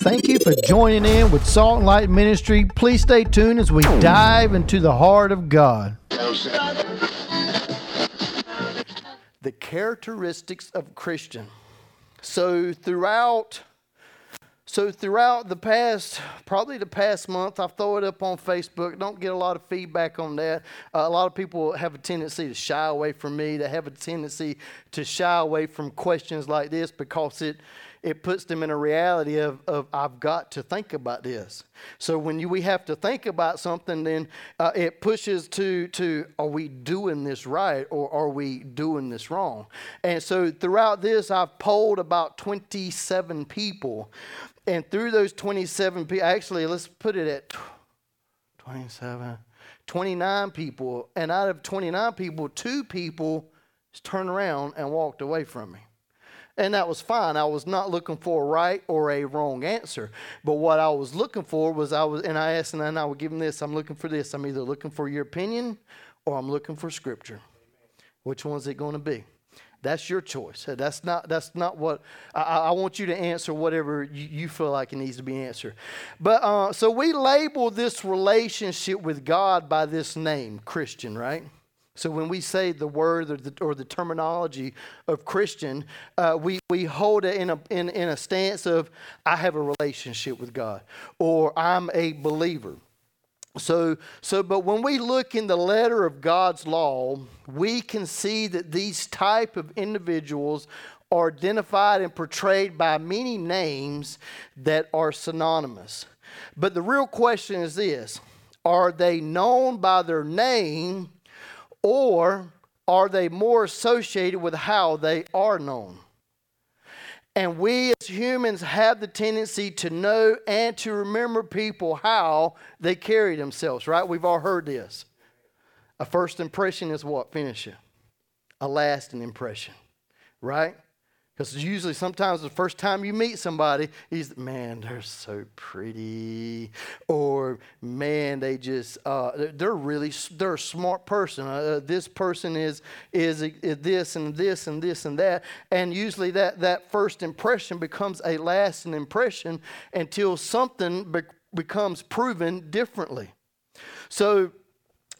Thank you for joining in with Salt and Light Ministry. Please stay tuned as we dive into the heart of God. The characteristics of Christian. So throughout so throughout the past, probably the past month, I've thrown it up on Facebook. Don't get a lot of feedback on that. Uh, a lot of people have a tendency to shy away from me. They have a tendency to shy away from questions like this because it it puts them in a reality of, of I've got to think about this. So when you, we have to think about something, then uh, it pushes to to are we doing this right or are we doing this wrong? And so throughout this, I've polled about 27 people, and through those 27 people, actually let's put it at 27, 29 people, and out of 29 people, two people turned around and walked away from me and that was fine. I was not looking for a right or a wrong answer. But what I was looking for was I was, and I asked, and I would give them this. I'm looking for this. I'm either looking for your opinion or I'm looking for Scripture. Which one is it going to be? That's your choice. That's not. That's not what I, I want you to answer. Whatever you, you, feel like it needs to be answered. But uh, so we label this relationship with God by this name, Christian, right? So when we say the word or the, or the terminology of Christian, uh, we, we hold it in a, in, in a stance of, I have a relationship with God, or I'm a believer. So, so, but when we look in the letter of God's law, we can see that these type of individuals are identified and portrayed by many names that are synonymous. But the real question is this are they known by their name or are they more associated with how they are known? And we as humans have the tendency to know and to remember people how they carry themselves, right? We've all heard this. A first impression is what? Finish it. A lasting impression, right? Because usually, sometimes the first time you meet somebody, he's, man, they're so pretty. Or, man, they just, uh, they're really, they're a smart person. Uh, uh, this person is, is, is this and this and this and that. And usually that, that first impression becomes a lasting impression until something be- becomes proven differently. So,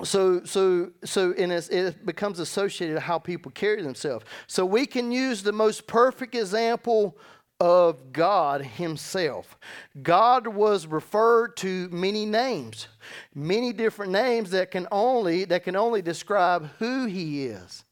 so so so in it becomes associated with how people carry themselves. So we can use the most perfect example of god himself. God was referred to many names many different names that can only that can only describe who he is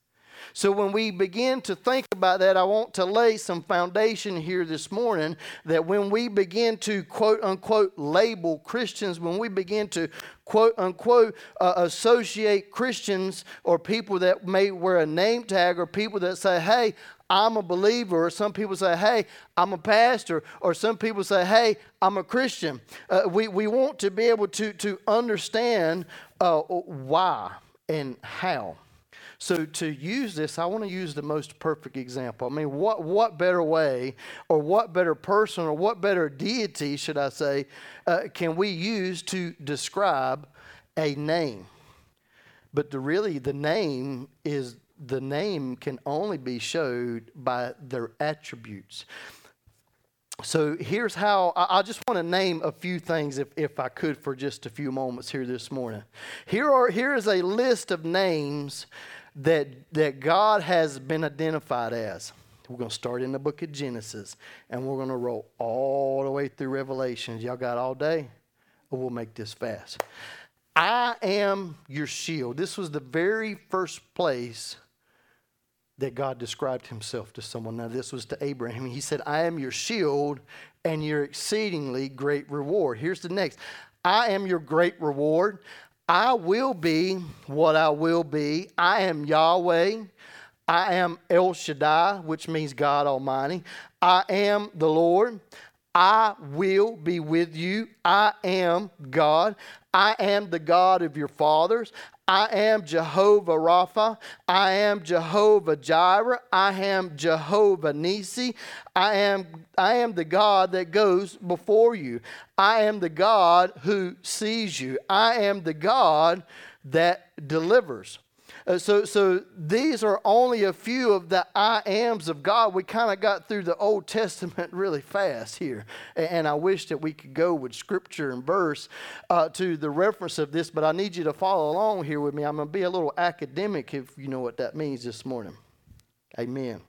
so when we begin to think about that, I want to lay some foundation here this morning that when we begin to quote unquote label Christians, when we begin to quote unquote uh, associate Christians or people that may wear a name tag or people that say, hey, I'm a believer, or some people say, hey, I'm a pastor, or some people say, hey, I'm a Christian. Uh, we, we want to be able to, to understand uh, why and how. So to use this, I want to use the most perfect example. I mean, what, what better way, or what better person, or what better deity, should I say, uh, can we use to describe a name? But the, really, the name is the name can only be showed by their attributes. So here's how I, just want to name a few things, if, if I could, for just a few moments here this morning. Here are here is a list of names that, that God has been identified as. We're going to start in the book of Genesis and we're going to roll all the way through Revelations. Y'all got all day? Or we'll make this fast. I am your shield. This was the very first place that God described himself to someone. Now, this was to Abraham. He said, I am your shield and your exceedingly great reward. Here's the next I am your great reward. I will be what I will be. I am Yahweh. I am El Shaddai, which means God Almighty. I am the Lord. I will be with you. I am God. I am the God of your fathers. I am Jehovah Rapha. I am Jehovah Jireh. I am Jehovah Nissi. I am, I am the God that goes before you. I am the God who sees you. I am the God that delivers. Uh, so, so these are only a few of the I ams of God. We kind of got through the Old Testament really fast here. And, and, I wish that we could go with scripture and verse uh, to the reference of this, but I need you to follow along here with me. I'm going to be a little academic if you know what that means this morning. Amen.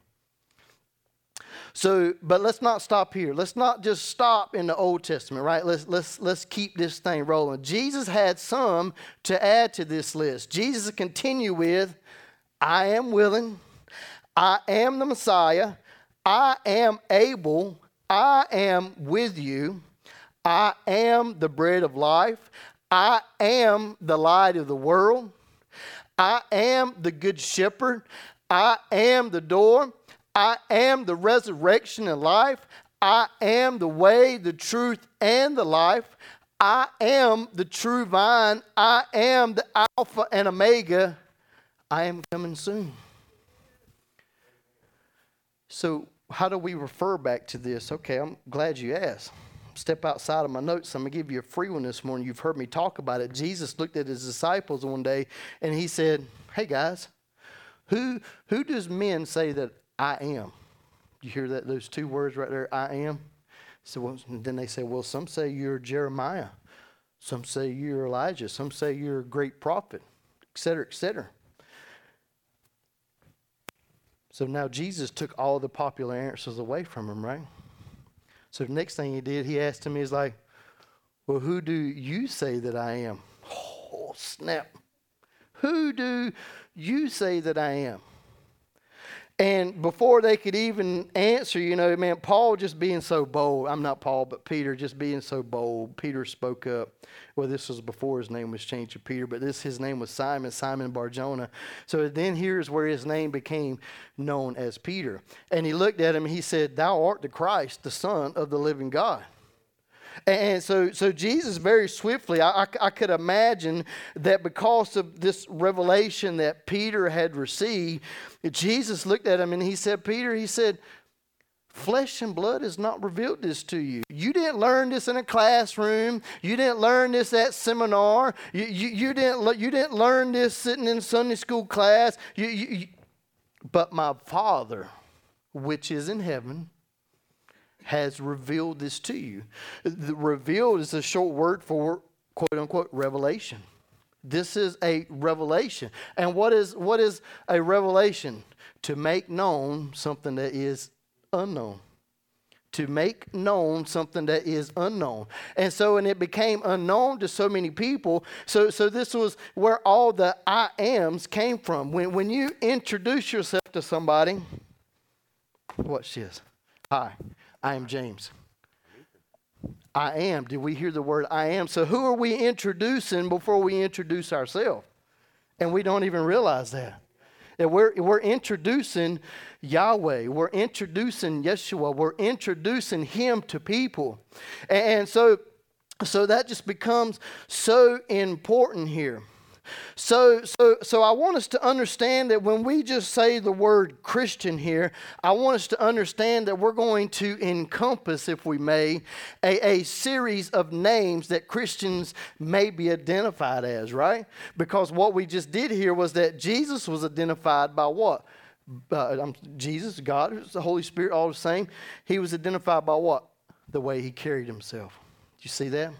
So, but let's not stop here. Let's not just stop in the Old Testament, right? Let's let's let's keep this thing rolling. Jesus had some to add to this list. Jesus continue with, I am willing, I am the Messiah, I am able, I am with you, I am the bread of life, I am the light of the world, I am the good shepherd, I am the door. I am the resurrection and life. I am the way, the truth, and the life. I am the true vine. I am the Alpha and Omega. I am coming soon. So, how do we refer back to this? Okay, I'm glad you asked. Step outside of my notes. I'm going to give you a free one this morning. You've heard me talk about it. Jesus looked at his disciples one day and he said, Hey guys, who, who does men say that I am. You hear that? Those two words right there, I am. So well, then they say, well, some say you're Jeremiah, some say you're Elijah, some say you're a great prophet, etc., etc. So now Jesus took all the popular answers away from him, right? So the next thing he did, he asked him, he's like, well, who do you say that I am? Oh, snap. Who do you say that I am? And before they could even answer, you know, man, Paul just being so bold. I'm not Paul, but Peter just being so bold. Peter spoke up. Well, this was before his name was changed to Peter, but this his name was Simon, Simon Barjona. So then here's where his name became known as Peter. And he looked at him and he said, Thou art the Christ, the Son of the living God. And so, so Jesus very swiftly, I, I, I, could imagine that because of this revelation that Peter had received, Jesus looked at him and he said, Peter, he said, flesh and blood has not revealed this to you. You didn't learn this in a classroom. You didn't learn this at seminar. You, you, you didn't, you didn't learn this sitting in Sunday school class. You, you, but my Father, which is in heaven, has revealed this to you. The revealed is a short word for quote unquote revelation. This is a revelation. And what is what is a revelation? To make known something that is unknown. To make known something that is unknown. And so, and it became unknown to so many people. So, so this was where all the I ams came from. When, when you introduce yourself to somebody, watch this. Hi, I am James. I am. Did we hear the word I am? So, who are we introducing before we introduce ourselves? And we don't even realize that. That we're, we're introducing Yahweh, we're introducing Yeshua, we're introducing Him to people. And so, so that just becomes so important here. So, so, so I want us to understand that when we just say the word Christian here, I want us to understand that we're going to encompass, if we may, a, a series of names that Christians may be identified as, right? Because what we just did here was that Jesus was identified by what? Uh, Jesus, God, the Holy Spirit, all the same. He was identified by what? The way he carried himself. Do you see that?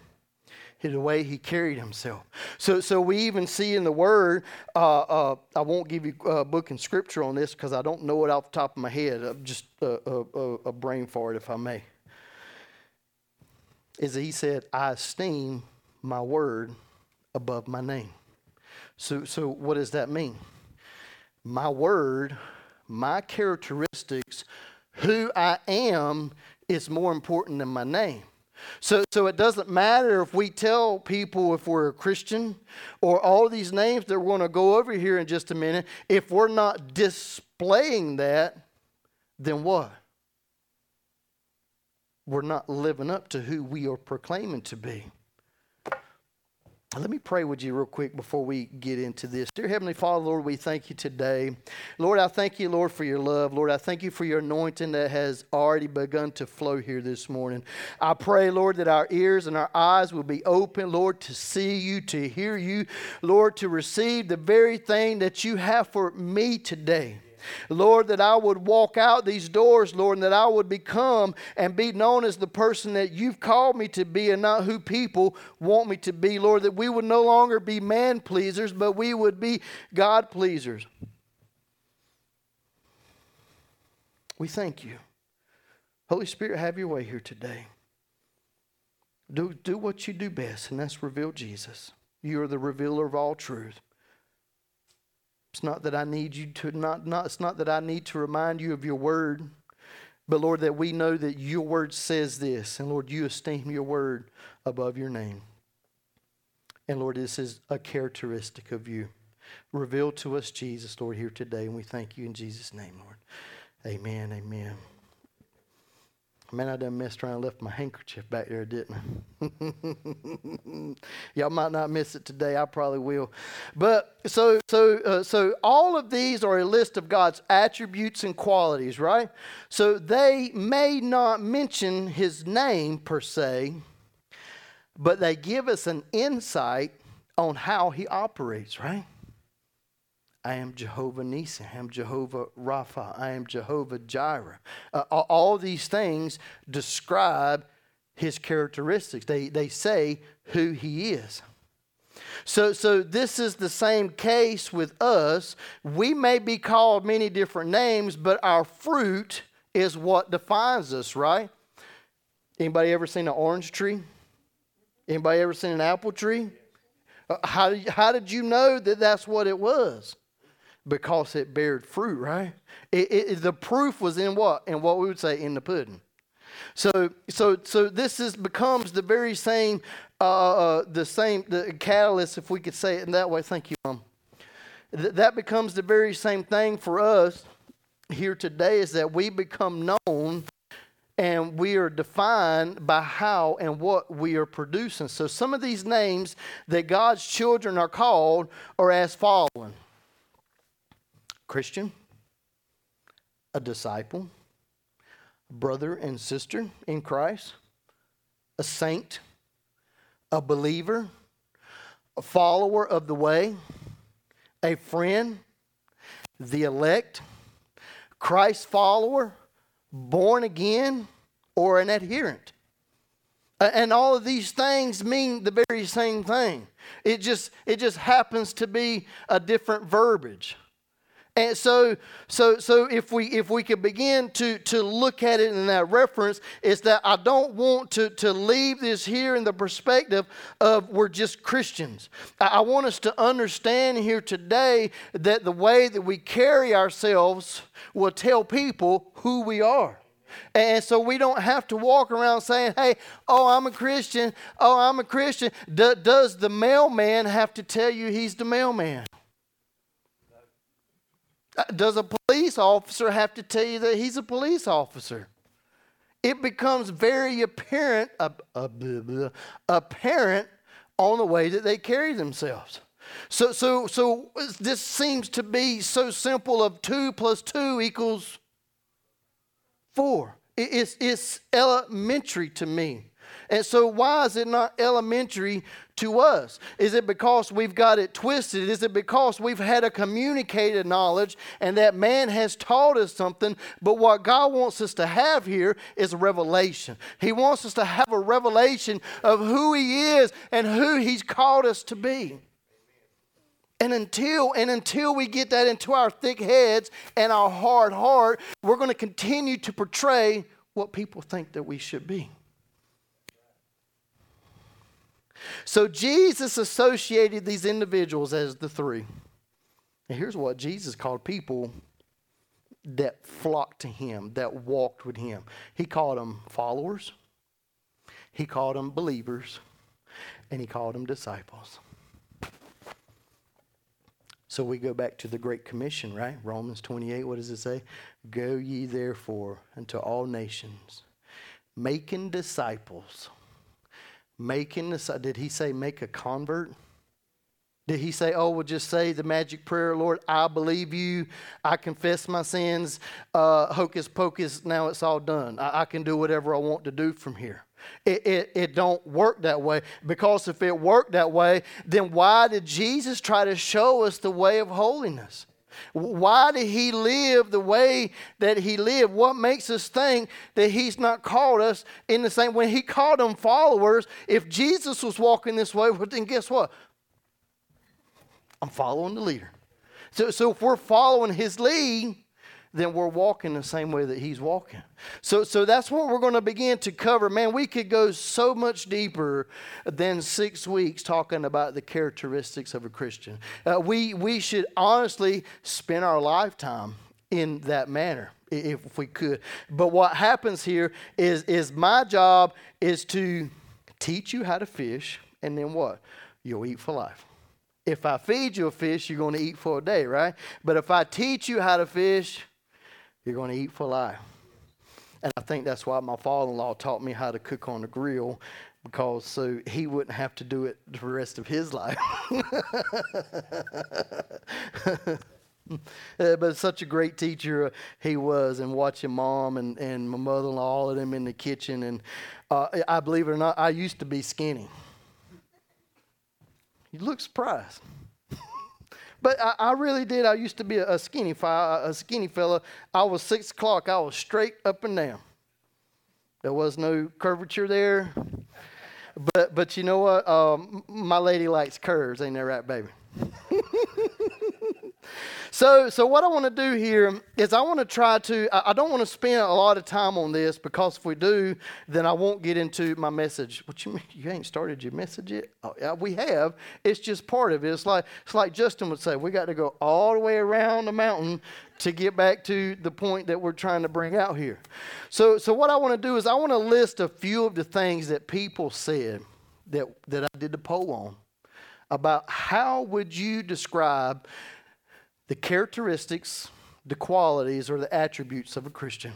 The way he carried himself. So, so we even see in the Word, uh, uh, I won't give you a book and scripture on this because I don't know it off the top of my head. I'm just a, a, a brain fart, if I may. Is that he said, I esteem my word above my name. So, so what does that mean? My word, my characteristics, who I am, is more important than my name. So, so it doesn't matter if we tell people if we're a Christian or all these names that we're going to go over here in just a minute. If we're not displaying that, then what? We're not living up to who we are proclaiming to be. Let me pray with you real quick before we get into this. Dear Heavenly Father, Lord, we thank you today. Lord, I thank you, Lord, for your love. Lord, I thank you for your anointing that has already begun to flow here this morning. I pray, Lord, that our ears and our eyes will be open, Lord, to see you, to hear you, Lord, to receive the very thing that you have for me today. Lord, that I would walk out these doors, Lord, and that I would become and be known as the person that you've called me to be and not who people want me to be, Lord, that we would no longer be man pleasers, but we would be God pleasers. We thank you. Holy Spirit, have your way here today. Do, do what you do best, and that's reveal Jesus. You are the revealer of all truth. It's not that I need you to not, not it's not that I need to remind you of your word, but Lord, that we know that your word says this, and Lord, you esteem your word above your name. And Lord, this is a characteristic of you. Reveal to us Jesus, Lord, here today, and we thank you in Jesus' name, Lord. Amen. Amen. Man, I done missed trying to left my handkerchief back there, didn't I? Y'all might not miss it today. I probably will. But so, so, uh, so all of these are a list of God's attributes and qualities, right? So they may not mention His name per se, but they give us an insight on how He operates, right? I am Jehovah Nissi. I am Jehovah Rapha. I am Jehovah Jireh. Uh, all these things describe his characteristics. They, they say who he is. So, so this is the same case with us. We may be called many different names, but our fruit is what defines us, right? Anybody ever seen an orange tree? Anybody ever seen an apple tree? Uh, how, how did you know that that's what it was? Because it bared fruit, right? It, it, the proof was in what? In what we would say in the pudding. So, so, so this is becomes the very same, uh, uh, the same the catalyst, if we could say it in that way. Thank you, Mom. Th- that becomes the very same thing for us here today. Is that we become known and we are defined by how and what we are producing. So some of these names that God's children are called are as following. Christian, a disciple, brother and sister in Christ, a saint, a believer, a follower of the way, a friend, the elect, Christ follower, born again, or an adherent. And all of these things mean the very same thing. It just, it just happens to be a different verbiage. And so, so, so if we if we could begin to to look at it in that reference, is that I don't want to to leave this here in the perspective of we're just Christians. I want us to understand here today that the way that we carry ourselves will tell people who we are. And so we don't have to walk around saying, hey, oh, I'm a Christian. Oh, I'm a Christian. D- does the mailman have to tell you he's the mailman? Does a police officer have to tell you that he's a police officer? It becomes very apparent, uh, uh, apparent on the way that they carry themselves. So, so, so this seems to be so simple of two plus two equals four. It's, it's elementary to me. And so, why is it not elementary to us? Is it because we've got it twisted? Is it because we've had a communicated knowledge and that man has taught us something? But what God wants us to have here is a revelation. He wants us to have a revelation of who He is and who He's called us to be. And until and until we get that into our thick heads and our hard heart, we're going to continue to portray what people think that we should be. So Jesus associated these individuals as the three. And here's what Jesus called people that flocked to him, that walked with him. He called them followers, he called them believers, and he called them disciples. So we go back to the Great Commission, right? Romans 28, what does it say? Go ye therefore unto all nations, making disciples making this. Did he say make a convert? Did he say, oh, well, just say the magic prayer, Lord, I believe you. I confess my sins. Uh, hocus pocus, now it's all done. I, I, can do whatever I want to do from here. It, it, it don't work that way because if it worked that way, then why did Jesus try to show us the way of holiness? Why did he live the way that he lived? What makes us think that he's not called us in the same way? He called them followers. If Jesus was walking this way, well, then guess what? I'm following the leader. So, so if we're following his lead, then we're walking the same way that he's walking. So, so that's what we're going to begin to cover. Man, we could go so much deeper than six weeks talking about the characteristics of a Christian. Uh, we, we should honestly spend our lifetime in that manner if we could. But what happens here is, is my job is to teach you how to fish, and then what? You'll eat for life. If I feed you a fish, you're going to eat for a day, right? But if I teach you how to fish, you're going to eat for life. And I think that's why my father in law taught me how to cook on the grill because so he wouldn't have to do it the rest of his life. But such a great teacher uh, he was, and watching mom and, and my mother in law, all of them in the kitchen. And uh, I believe it or not, I used to be skinny. You look surprised. But I, I, really did. I used to be a, skinny fi- a skinny fella. I was six o'clock. I was straight up and down. There was no curvature there. But but you know what? Um, my lady likes curves. Ain't that right, baby? So, so what I want to do here is I want to try to, I, don't want to spend a lot of time on this because if we do, then I won't get into my message. What you mean? You ain't started your message yet? Oh, yeah, we have. It's just part of it. It's like, it's like Justin would say, we got to go all the way around the mountain to get back to the point that we're trying to bring out here. So, so what I want to do is I want to list a few of the things that people said that, that I did the poll on about how would you describe the characteristics, the qualities, or the attributes of a Christian.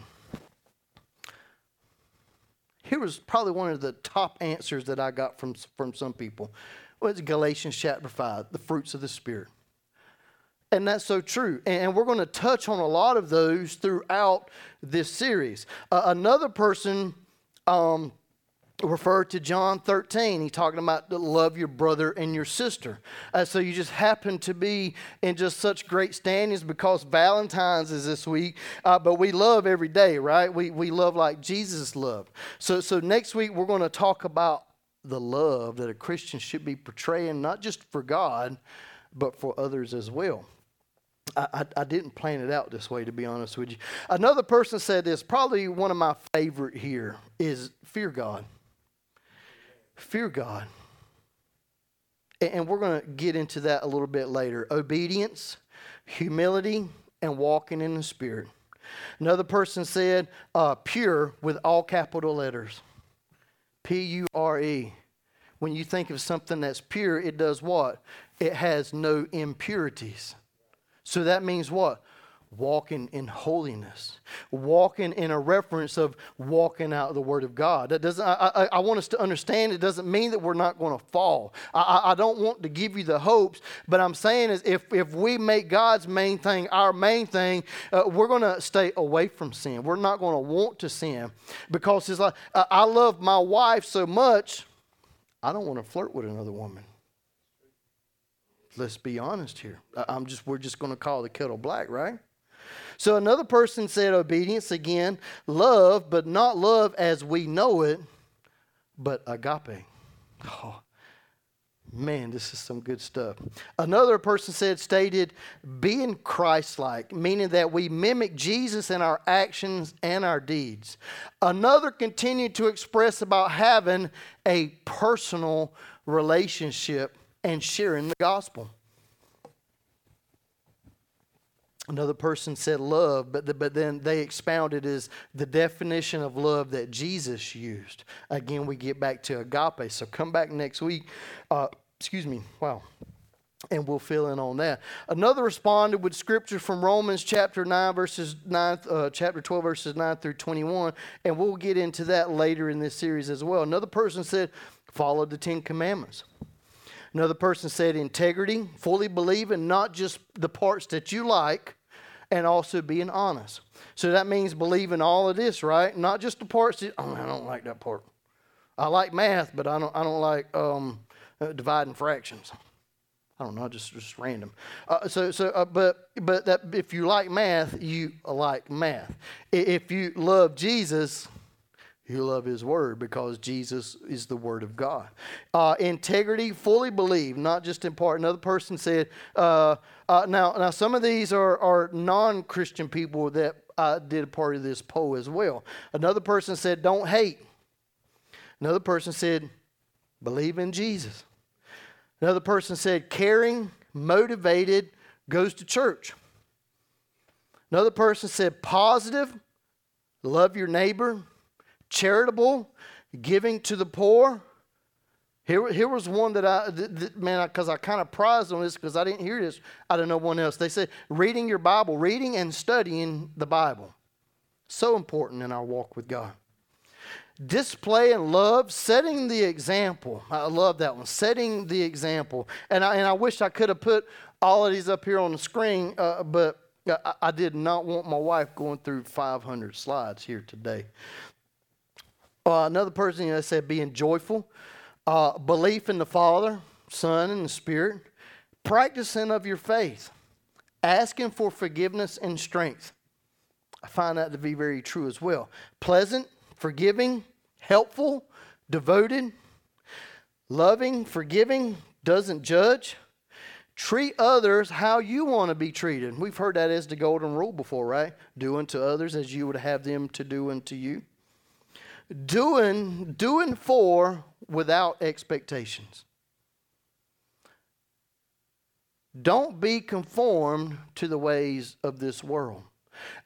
Here was probably one of the top answers that I got from, from some people. Well, it's Galatians chapter 5, the fruits of the Spirit. And that's so true. And we're going to touch on a lot of those throughout this series. Uh, another person um, refer to John 13. He's talking about love your brother and your sister. Uh, so you just happen to be in just such great standings because Valentine's is this week, uh, but we love every day, right? We, we love like Jesus loved. So, so next week we're going to talk about the love that a Christian should be portraying, not just for God, but for others as well. I, I, I, didn't plan it out this way, to be honest with you. Another person said this, probably one of my favorite here is fear God. Fear God. And we're going to get into that a little bit later. Obedience, humility, and walking in the Spirit. Another person said, uh, pure with all capital letters. P U R E. When you think of something that's pure, it does what? It has no impurities. So that means what? Walking in holiness, walking in a reference of walking out the Word of God. That doesn't. I, I, I want us to understand. It doesn't mean that we're not going to fall. I, I, don't want to give you the hopes, but I'm saying is if if we make God's main thing our main thing, uh, we're going to stay away from sin. We're not going to want to sin because it's like I love my wife so much. I don't want to flirt with another woman let's be honest here. I'm just we're just going to call the kettle black, right? So another person said obedience again, love, but not love as we know it, but agape. Oh, man, this is some good stuff. Another person said, stated, being Christ like, meaning that we mimic Jesus in our actions and our deeds. Another continued to express about having a personal relationship and sharing the gospel. Another person said love, but, the, but then they expounded as the definition of love that Jesus used. Again, we get back to agape. So come back next week. Uh, excuse me. Wow. and we'll fill in on that. Another responded with scripture from Romans chapter 9 verses 9 uh, chapter 12 verses 9 through 21 and we'll get into that later in this series as well. Another person said follow the 10 commandments. Another person said integrity, fully believing not just the parts that you like and also being honest. So that means believing all of this, right? Not just the parts that oh, I don't like that part. I like math, but I don't I don't like um, uh, dividing fractions. I don't know, just just random. Uh, so so, uh, but but that if you like math, you like math. If you love Jesus, you love His Word because Jesus is the Word of God. Uh, integrity, fully believe, not just in part. Another person said, uh, uh, now now some of these are are non Christian people that did a part of this poll as well. Another person said, don't hate. Another person said, believe in Jesus. Another person said, caring, motivated, goes to church. Another person said, positive, love your neighbor, charitable, giving to the poor. Here, here was one that I, th- th- man, because I, I kind of prized on this because I didn't hear this out of no one else. They said, reading your Bible, reading and studying the Bible. So important in our walk with God display and love, setting the example. I love that one, setting the example. And I, and I wish I could have put all of these up here on the screen, uh, but I, I, did not want my wife going through 500 slides here today. Uh, another person you know, said being joyful, uh, belief in the Father, Son, and the Spirit, practicing of your faith, asking for forgiveness and strength. I find that to be very true as well. Pleasant, forgiving, helpful, devoted, loving, forgiving, doesn't judge. Treat others how you want to be treated. We've heard that as the golden rule before, right? Do unto others as you would have them to do unto you. Doing, doing for without expectations. Don't be conformed to the ways of this world.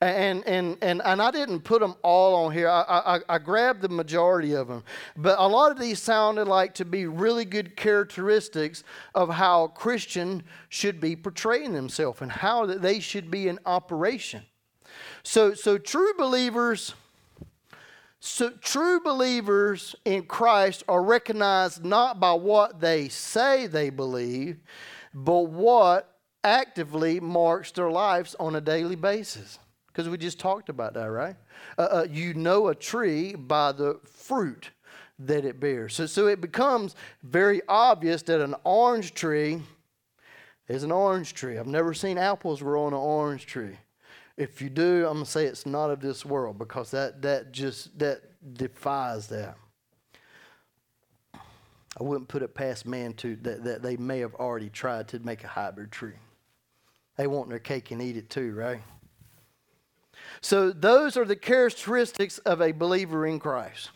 And, and, and, and I didn't put them all on here. I, I, I grabbed the majority of them. But a lot of these sounded like to be really good characteristics of how a Christian should be portraying themselves and how they should be in operation. So, so true believers. So, true believers in Christ are recognized not by what they say they believe, but what actively marks their lives on a daily basis. Because we just talked about that, right? Uh, uh, you know a tree by the fruit that it bears. So, so it becomes very obvious that an orange tree is an orange tree. I've never seen apples grow on an orange tree. If you do, I'm gonna say it's not of this world because that that just that defies that. I wouldn't put it past man to that, that they may have already tried to make a hybrid tree. They want their cake and eat it too, right? So, those are the characteristics of a believer in Christ.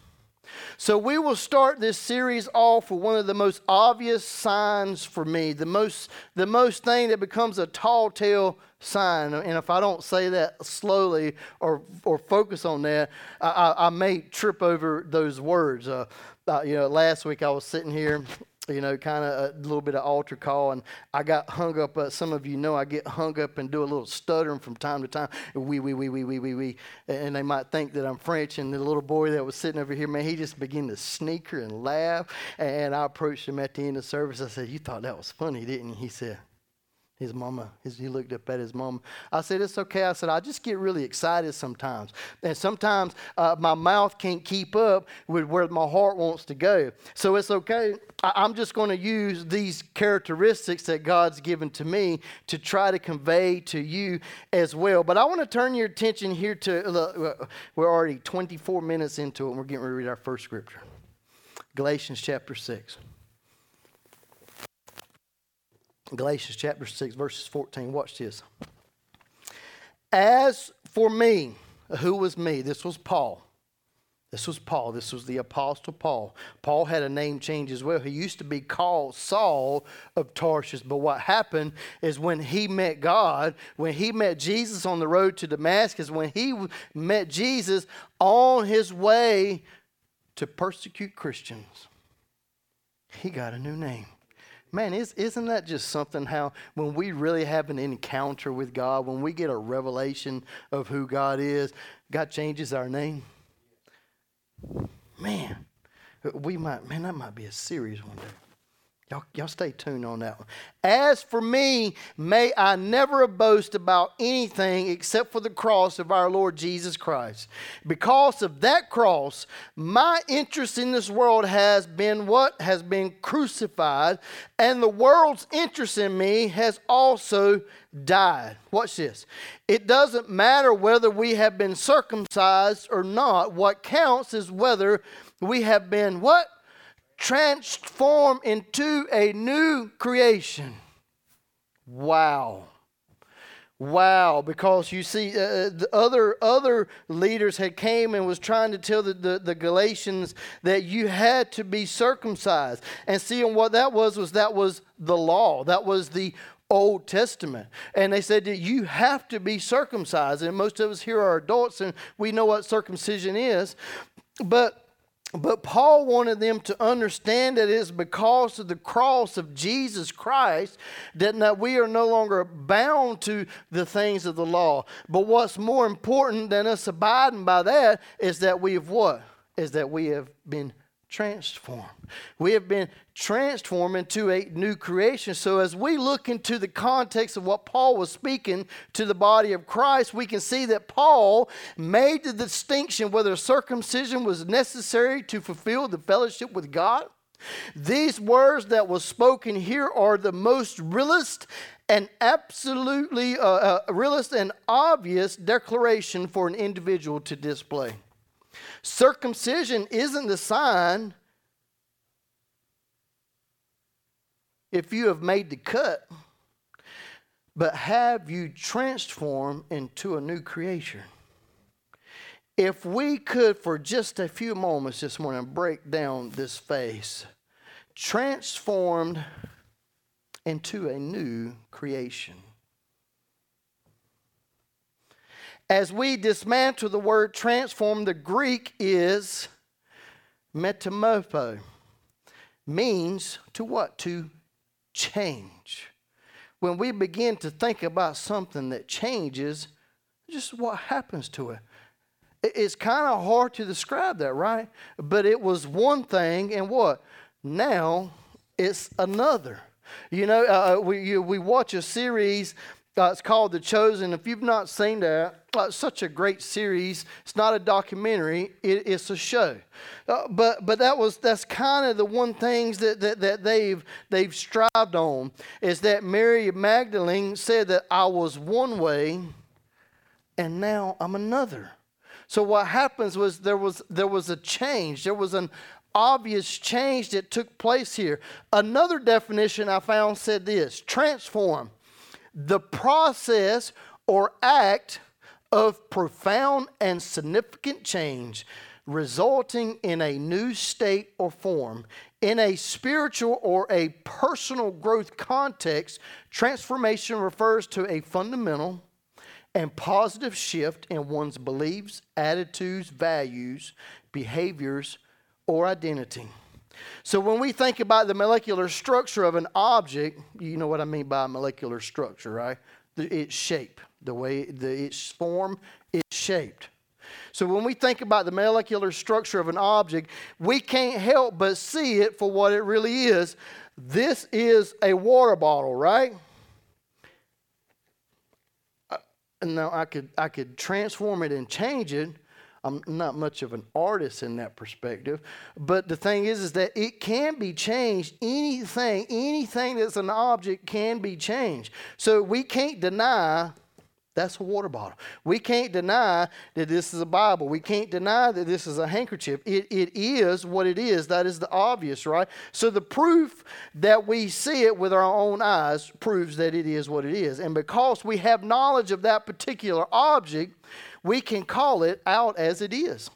So, we will start this series off with one of the most obvious signs for me, the most, the most thing that becomes a tall tale sign. And if I don't say that slowly or, or focus on that, I, I, I may trip over those words. Uh, uh, you know, last week I was sitting here you know, kind of a little bit of altar call. And I got hung up. Uh, some of you know I get hung up and do a little stuttering from time to time. We, we, we, we, we, we, we. And they might think that I'm French. And the little boy that was sitting over here, man, he just began to sneaker and laugh. And I approached him at the end of service. I said, You thought that was funny, didn't you? He said, his mama. His, he looked up at his mom. I said, It's okay. I said, I just get really excited sometimes. And sometimes uh, my mouth can't keep up with where my heart wants to go. So it's okay. I, I'm just going to use these characteristics that God's given to me to try to convey to you as well. But I want to turn your attention here to, uh, we're already 24 minutes into it, and we're getting ready to read our first scripture Galatians chapter 6. Galatians chapter 6, verses 14. Watch this. As for me, who was me? This was Paul. This was Paul. This was the Apostle Paul. Paul had a name change as well. He used to be called Saul of Tarsus. But what happened is when he met God, when he met Jesus on the road to Damascus, when he met Jesus on his way to persecute Christians, he got a new name Man, is, isn't that just something how when we really have an encounter with God, when we get a revelation of who God is, God changes our name? Man, we might, man, that might be a series one day. Y'all, y'all stay tuned on that one. As for me, may I never boast about anything except for the cross of our Lord Jesus Christ. Because of that cross, my interest in this world has been what? Has been crucified, and the world's interest in me has also died. Watch this. It doesn't matter whether we have been circumcised or not. What counts is whether we have been what? Transformed into a new creation. Wow. Wow, because you see, uh, uh, the other other leaders had came and was trying to tell the, the, the, Galatians that you had to be circumcised, and seeing what that was was that was the law, that was the Old Testament, and they said that you have to be circumcised. And most of us here are adults, and we know what circumcision is, but but Paul wanted them to understand that it is because of the cross of Jesus Christ that, that we are no longer bound to the things of the law. But what's more important than us abiding by that is that we have what? Is that we have been transformed. We have been transformed into a new creation. So, as we look into the context of what Paul was speaking to the body of Christ, we can see that Paul made the distinction whether circumcision was necessary to fulfill the fellowship with God. These words that was spoken here are the most realist and absolutely uh, uh, realist and obvious declaration for an individual to display. Circumcision isn't the sign if you have made the cut, but have you transformed into a new creation? If we could, for just a few moments this morning, break down this face, transformed into a new creation. As we dismantle the word transform, the Greek is metamorpho, means to what? To change. When we begin to think about something that changes, just what happens to it. It's kind of hard to describe that, right? But it was one thing, and what? Now it's another. You know, uh, uh we, you, we watch a series uh, it's called The Chosen. If you've not seen that, uh, it's such a great series. It's not a documentary; it, it's a show. Uh, but but that was that's kind of the one things that, that that they've they've strived on is that Mary Magdalene said that I was one way, and now I'm another. So what happens was there was there was a change. There was an obvious change that took place here. Another definition I found said this: transform the process or act of profound and significant change resulting in a new state or form. In a spiritual or a personal growth context, transformation refers to a fundamental and positive shift in one's beliefs, attitudes, values, behaviors, or identity. So when we think about the molecular structure of an object, you know what I mean by molecular structure, right? Its shape, the way the, its form is shaped. So when we think about the molecular structure of an object, we can't help but see it for what it really is. This is a water bottle, right? Uh, now I could I could transform it and change it, I'm not much of an artist in that perspective. But the thing is, is that it can be changed. Anything, anything that's an object can be changed. So we can't deny that's a water bottle. We can't deny that this is a Bible. We can't deny that this is a handkerchief. It, it is what it is. That is the obvious, right? So the proof that we see it with our own eyes proves that it is what it is. And because we have knowledge of that particular object, we can call it out as it is.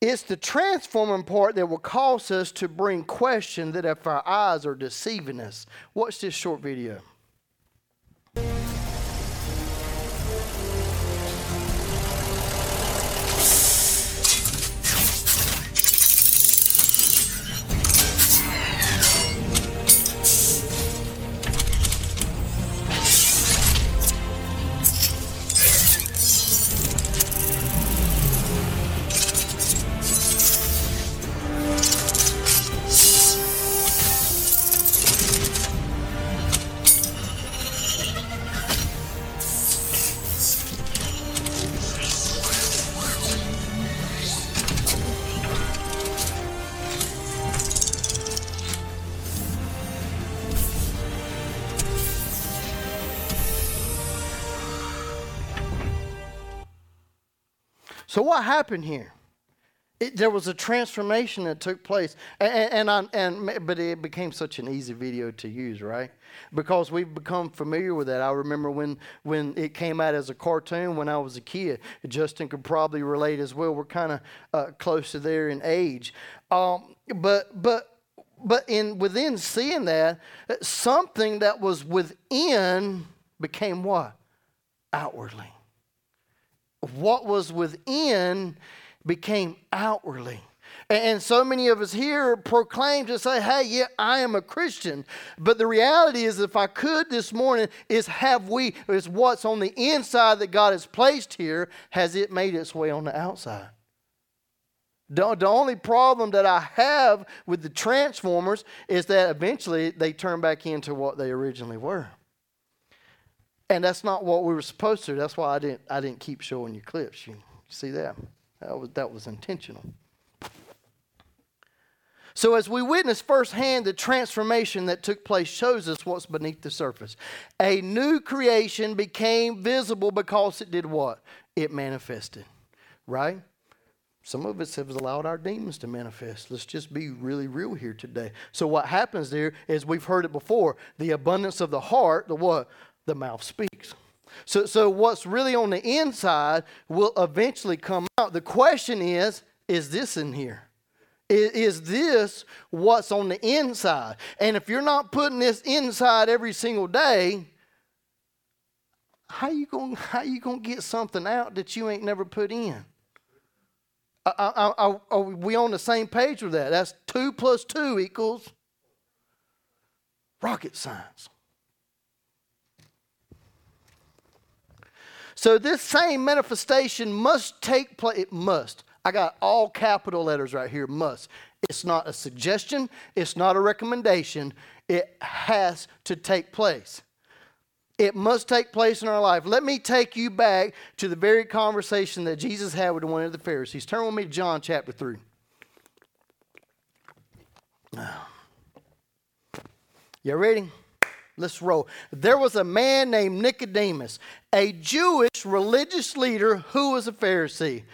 It's the transforming part that will cause us to bring question that if our eyes are deceiving us. Watch this short video. What happened here? It, there was a transformation that took place, and, and, I, and but it became such an easy video to use, right? Because we've become familiar with that. I remember when when it came out as a cartoon when I was a kid. Justin could probably relate as well. We're kind of uh, close to there in age, um, but but but in within seeing that, something that was within became what outwardly. What was within became outwardly. And so many of us here proclaim to say, hey, yeah, I am a Christian. But the reality is, if I could this morning, is have we, is what's on the inside that God has placed here, has it made its way on the outside? The, the only problem that I have with the transformers is that eventually they turn back into what they originally were. And that's not what we were supposed to. That's why I didn't, I didn't keep showing you clips. You see that? That was, that was intentional. So, as we witness firsthand, the transformation that took place shows us what's beneath the surface. A new creation became visible because it did what? It manifested, right? Some of us have allowed our demons to manifest. Let's just be really real here today. So, what happens there is we've heard it before the abundance of the heart, the what? The mouth speaks. So, so what's really on the inside will eventually come out. The question is is this in here? Is, is this what's on the inside? And if you're not putting this inside every single day, how you going how you gonna get something out that you ain't never put in? are we on the same page with that? That's two plus two equals rocket science. So this same manifestation must take place. It must. I got all capital letters right here. Must. It's not a suggestion. It's not a recommendation. It has to take place. It must take place in our life. Let me take you back to the very conversation that Jesus had with one of the Pharisees. Turn with me to John chapter 3. You ready? Let's roll. There was a man named Nicodemus, a Jewish religious leader who was a Pharisee.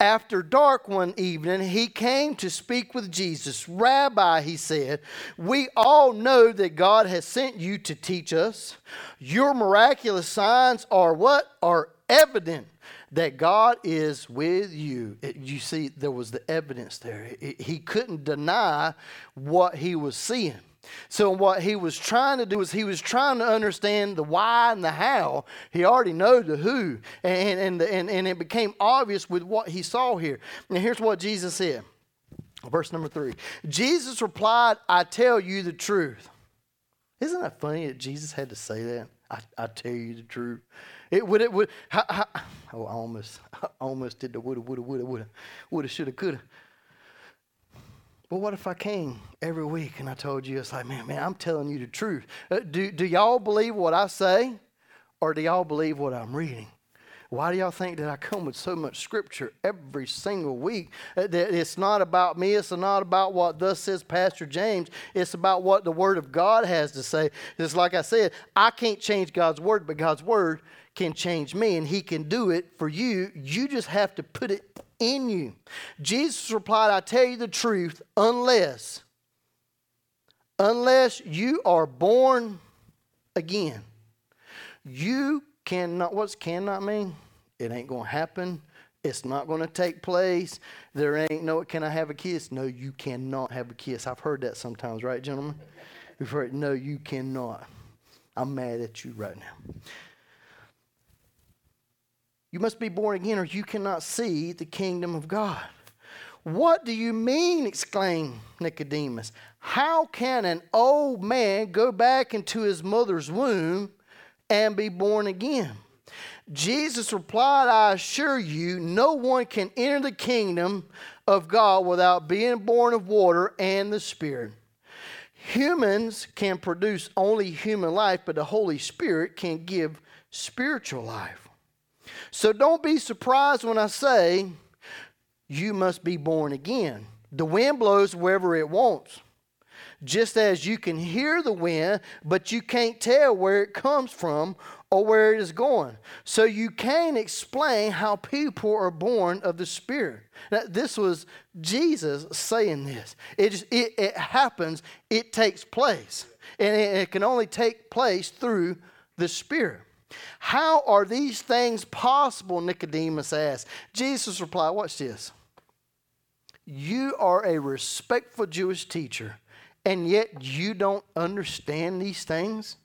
After dark one evening, he came to speak with Jesus. Rabbi, he said, we all know that God has sent you to teach us. Your miraculous signs are what? Are evident that God is with you. You see, there was the evidence there. He couldn't deny what he was seeing. So, what he was trying to do is he was trying to understand the why and the how. He already knew the who. And, and, and, and it became obvious with what he saw here. And here's what Jesus said. Verse number three Jesus replied, I tell you the truth. Isn't that funny that Jesus had to say that? I, I tell you the truth. It would it would. oh, I almost, I almost did the woulda, woulda, woulda, woulda, woulda, shoulda, coulda. But what if I came every week and I told you, it's like, man, man, I'm telling you the truth. Uh, do, do y'all believe what I say or do y'all believe what I'm reading? Why do y'all think that I come with so much scripture every single week? Uh, that it's not about me. It's not about what thus says Pastor James. It's about what the Word of God has to say. It's like I said, I can't change God's Word, but God's Word can change me, and He can do it for you. You just have to put it in you. Jesus replied, I tell you the truth, unless, unless you are born again, you cannot, what's cannot mean? It ain't going to happen. It's not going to take place. There ain't no, can I have a kiss? No, you cannot have a kiss. I've heard that sometimes, right, gentlemen? We've heard, no, you cannot. I'm mad at you right now. You must be born again, or you cannot see the kingdom of God. What do you mean? exclaimed Nicodemus. How can an old man go back into his mother's womb and be born again? Jesus replied, I assure you, no one can enter the kingdom of God without being born of water and the Spirit. Humans can produce only human life, but the Holy Spirit can give spiritual life. So don't be surprised when I say you must be born again. The wind blows wherever it wants. Just as you can hear the wind, but you can't tell where it comes from or where it is going. So you can't explain how people are born of the Spirit. Now, this was Jesus saying this. It, just, it, it happens, it takes place. And it, it can only take place through the Spirit. How are these things possible? Nicodemus asked. Jesus replied, Watch this. You are a respectful Jewish teacher, and yet you don't understand these things?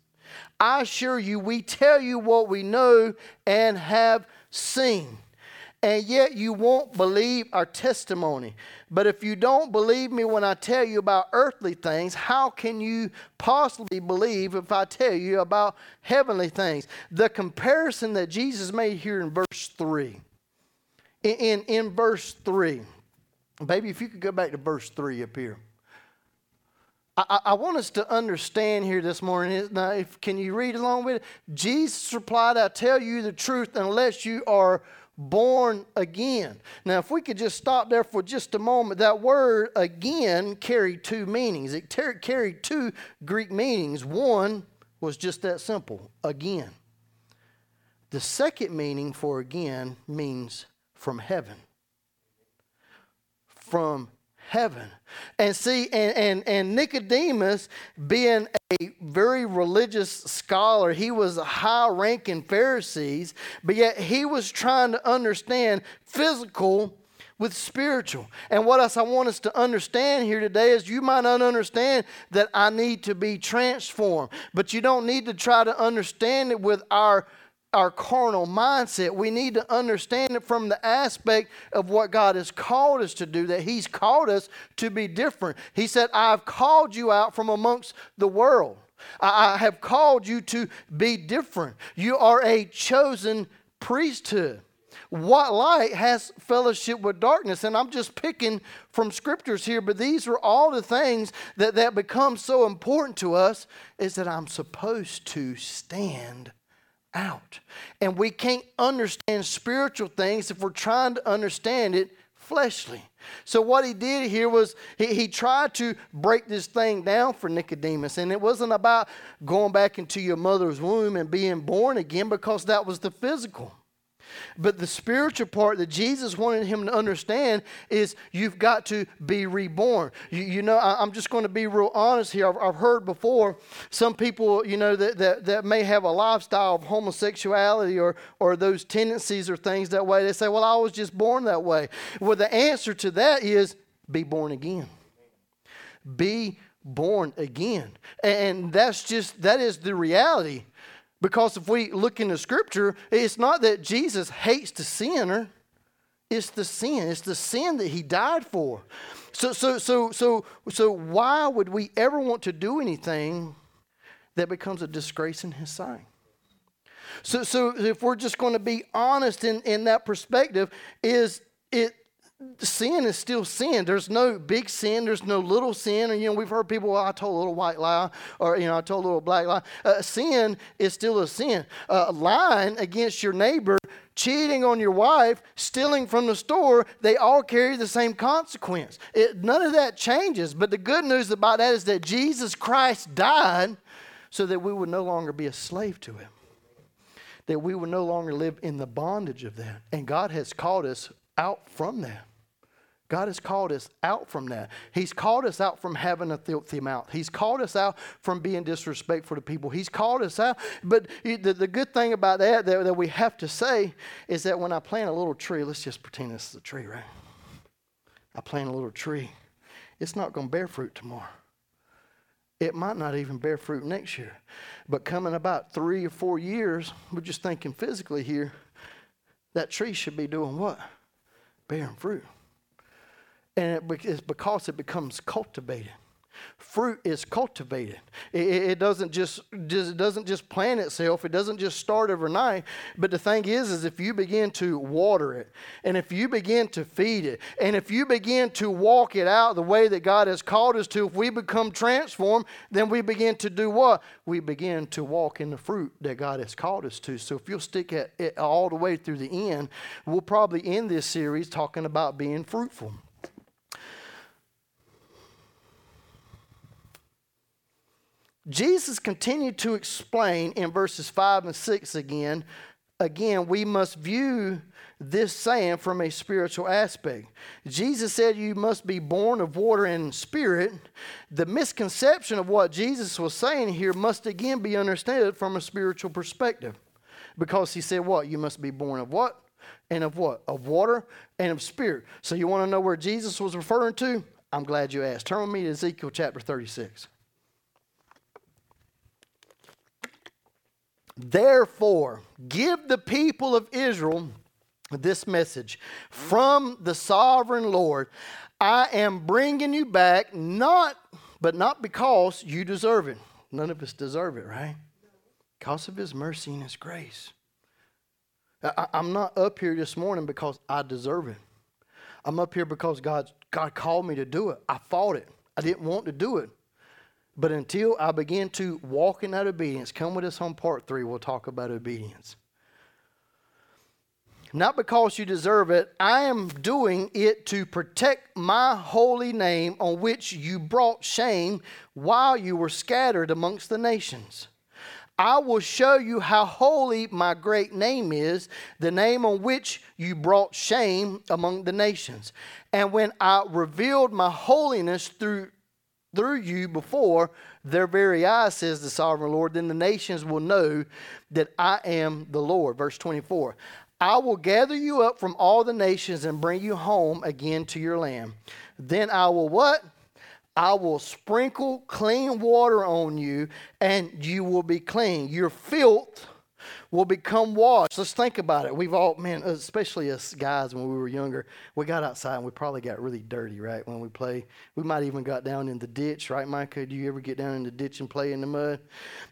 I assure you, we tell you what we know and have seen. And yet you won't believe our testimony. But if you don't believe me when I tell you about earthly things, how can you possibly believe if I tell you about heavenly things? The comparison that Jesus made here in verse 3. In, in, in verse 3. Baby, if you could go back to verse 3 up here. I, I, want us to understand here this morning. Now, if, can you read along with it? Jesus replied, I tell you the truth, unless you are born again. Now, if we could just stop there for just a moment, that word again carried two meanings. It ter- carried two Greek meanings. One was just that simple again. The second meaning for again means from heaven. From heaven. And see, and, and, and Nicodemus, being a very religious scholar, he was a high ranking Pharisees, but yet he was trying to understand physical with spiritual. And what else I want us to understand here today is you might not understand that I need to be transformed, but you don't need to try to understand it with our our carnal mindset. We need to understand it from the aspect of what God has called us to do, that He's called us to be different. He said, I've called you out from amongst the world. I have called you to be different. You are a chosen priesthood. What light has fellowship with darkness? And I'm just picking from scriptures here, but these are all the things that, that become so important to us is that I'm supposed to stand out. And we can't understand spiritual things if we're trying to understand it fleshly. So, what he did here was he, he tried to break this thing down for Nicodemus. And it wasn't about going back into your mother's womb and being born again because that was the physical. But the spiritual part that Jesus wanted him to understand is you've got to be reborn. You, you know, I, am just going to be real honest here. I've, I've, heard before some people, you know, that, that, that may have a lifestyle of homosexuality or, or those tendencies or things that way. They say, well, I was just born that way. Well, the answer to that is be born again. Be born again. And that's just, that is the reality. Because if we look into scripture, it's not that Jesus hates the sinner, it's the sin. It's the sin that he died for. So, so, so, so, so why would we ever want to do anything that becomes a disgrace in his sight? So, so if we're just going to be honest in, in that perspective, is it sin is still sin. There's no big sin. There's no little sin. And, you know, we've heard people, well, I told a little white lie or, you know, I told a little black lie. Uh, sin is still a sin. Uh, lying against your neighbor, cheating on your wife, stealing from the store, they all carry the same consequence. It, none of that changes. But the good news about that is that Jesus Christ died so that we would no longer be a slave to him. That we would no longer live in the bondage of that. And God has called us out from that. God has called us out from that. He's called us out from having a filthy mouth. He's called us out from being disrespectful to people. He's called us out. But the, the good thing about that, that that we have to say is that when I plant a little tree, let's just pretend this is a tree, right? I plant a little tree. It's not going to bear fruit tomorrow. It might not even bear fruit next year. But coming about three or four years, we're just thinking physically here, that tree should be doing what? Bearing fruit. And it's because it becomes cultivated. Fruit is cultivated. It, it, doesn't just, just it doesn't just plant itself. It doesn't just start overnight. But the thing is, is if you begin to water it, and if you begin to feed it, and if you begin to walk it out the way that God has called us to, if we become transformed, then we begin to do what? We begin to walk in the fruit that God has called us to. So if you'll stick at it all the way through the end, we'll probably end this series talking about being fruitful. Jesus continued to explain in verses 5 and 6 again. Again, we must view this saying from a spiritual aspect. Jesus said you must be born of water and spirit. The misconception of what Jesus was saying here must again be understood from a spiritual perspective. Because he said, What? You must be born of what? And of what? Of water and of spirit. So you want to know where Jesus was referring to? I'm glad you asked. Turn with me to Ezekiel chapter 36. Therefore, give the people of Israel this message from the sovereign Lord I am bringing you back, not, but not because you deserve it. None of us deserve it, right? Because of His mercy and His grace. I, am not up here this morning because I deserve it. I'm up here because God, God called me to do it. I fought it. I didn't want to do it. But until I begin to walk in that obedience, come with us on part three, we'll talk about obedience not because you deserve it. I am doing it to protect my holy name on which you brought shame while you were scattered amongst the nations. I will show you how holy my great name is, the name on which you brought shame among the nations. And when I revealed my holiness through through you before their very eyes, says the sovereign Lord, then the nations will know that I am the Lord. Verse 24 I will gather you up from all the nations and bring you home again to your land. Then I will what? I will sprinkle clean water on you, and you will be clean. Your filth will become washed. Let's think about it. We've all, man, especially us guys when we were younger, we got outside and we probably got really dirty, right? When we play, we might even got down in the ditch, right, Micah? Do you ever get down in the ditch and play in the mud?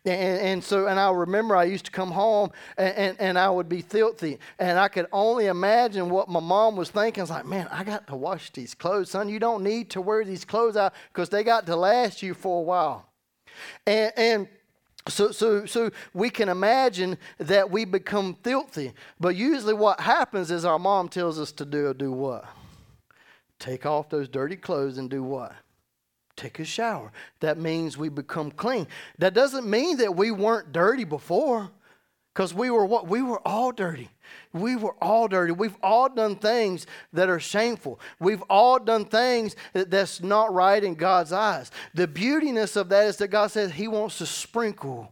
And, and so, and I remember I used to come home and, and, and I would be filthy. And I could only imagine what my mom was thinking. I was like, man, I got to wash these clothes. Son, you don't need to wear these clothes out because they got to last you for a while. And, and so, so, so we can imagine that we become filthy. But usually, what happens is our mom tells us to do do what? Take off those dirty clothes and do what? Take a shower. That means we become clean. That doesn't mean that we weren't dirty before. Because we were what? We were all dirty. We were all dirty. We've all done things that are shameful. We've all done things that's not right in God's eyes. The beautiness of that is that God says He wants to sprinkle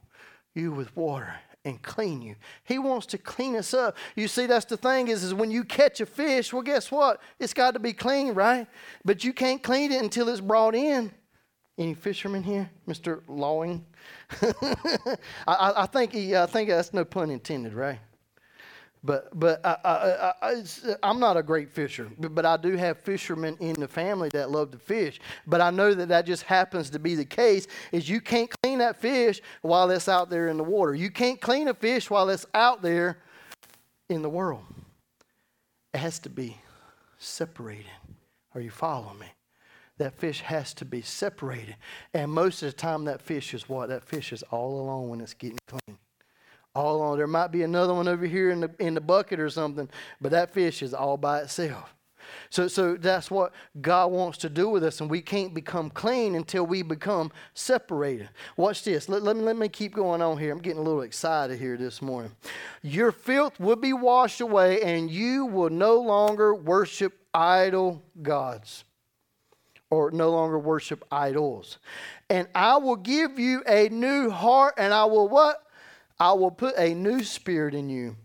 you with water and clean you. He wants to clean us up. You see, that's the thing is, is when you catch a fish, well, guess what? It's got to be clean, right? But you can't clean it until it's brought in. Any fishermen here, Mr. Lawing? I, I, think he, I think that's no pun intended, right? But but I, I, am not a great fisher, but, but I do have fishermen in the family that love to fish. But I know that that just happens to be the case. Is you can't clean that fish while it's out there in the water. You can't clean a fish while it's out there in the world. It has to be separated. Are you following me? That fish has to be separated. And most of the time, that fish is what? That fish is all alone when it's getting clean. All alone. There might be another one over here in the, in the bucket or something, but that fish is all by itself. So, so that's what God wants to do with us, and we can't become clean until we become separated. Watch this. Let, let, me, let me keep going on here. I'm getting a little excited here this morning. Your filth will be washed away, and you will no longer worship idol gods or no longer worship idols. And I will give you a new heart, and I will what? I will put a new spirit in you.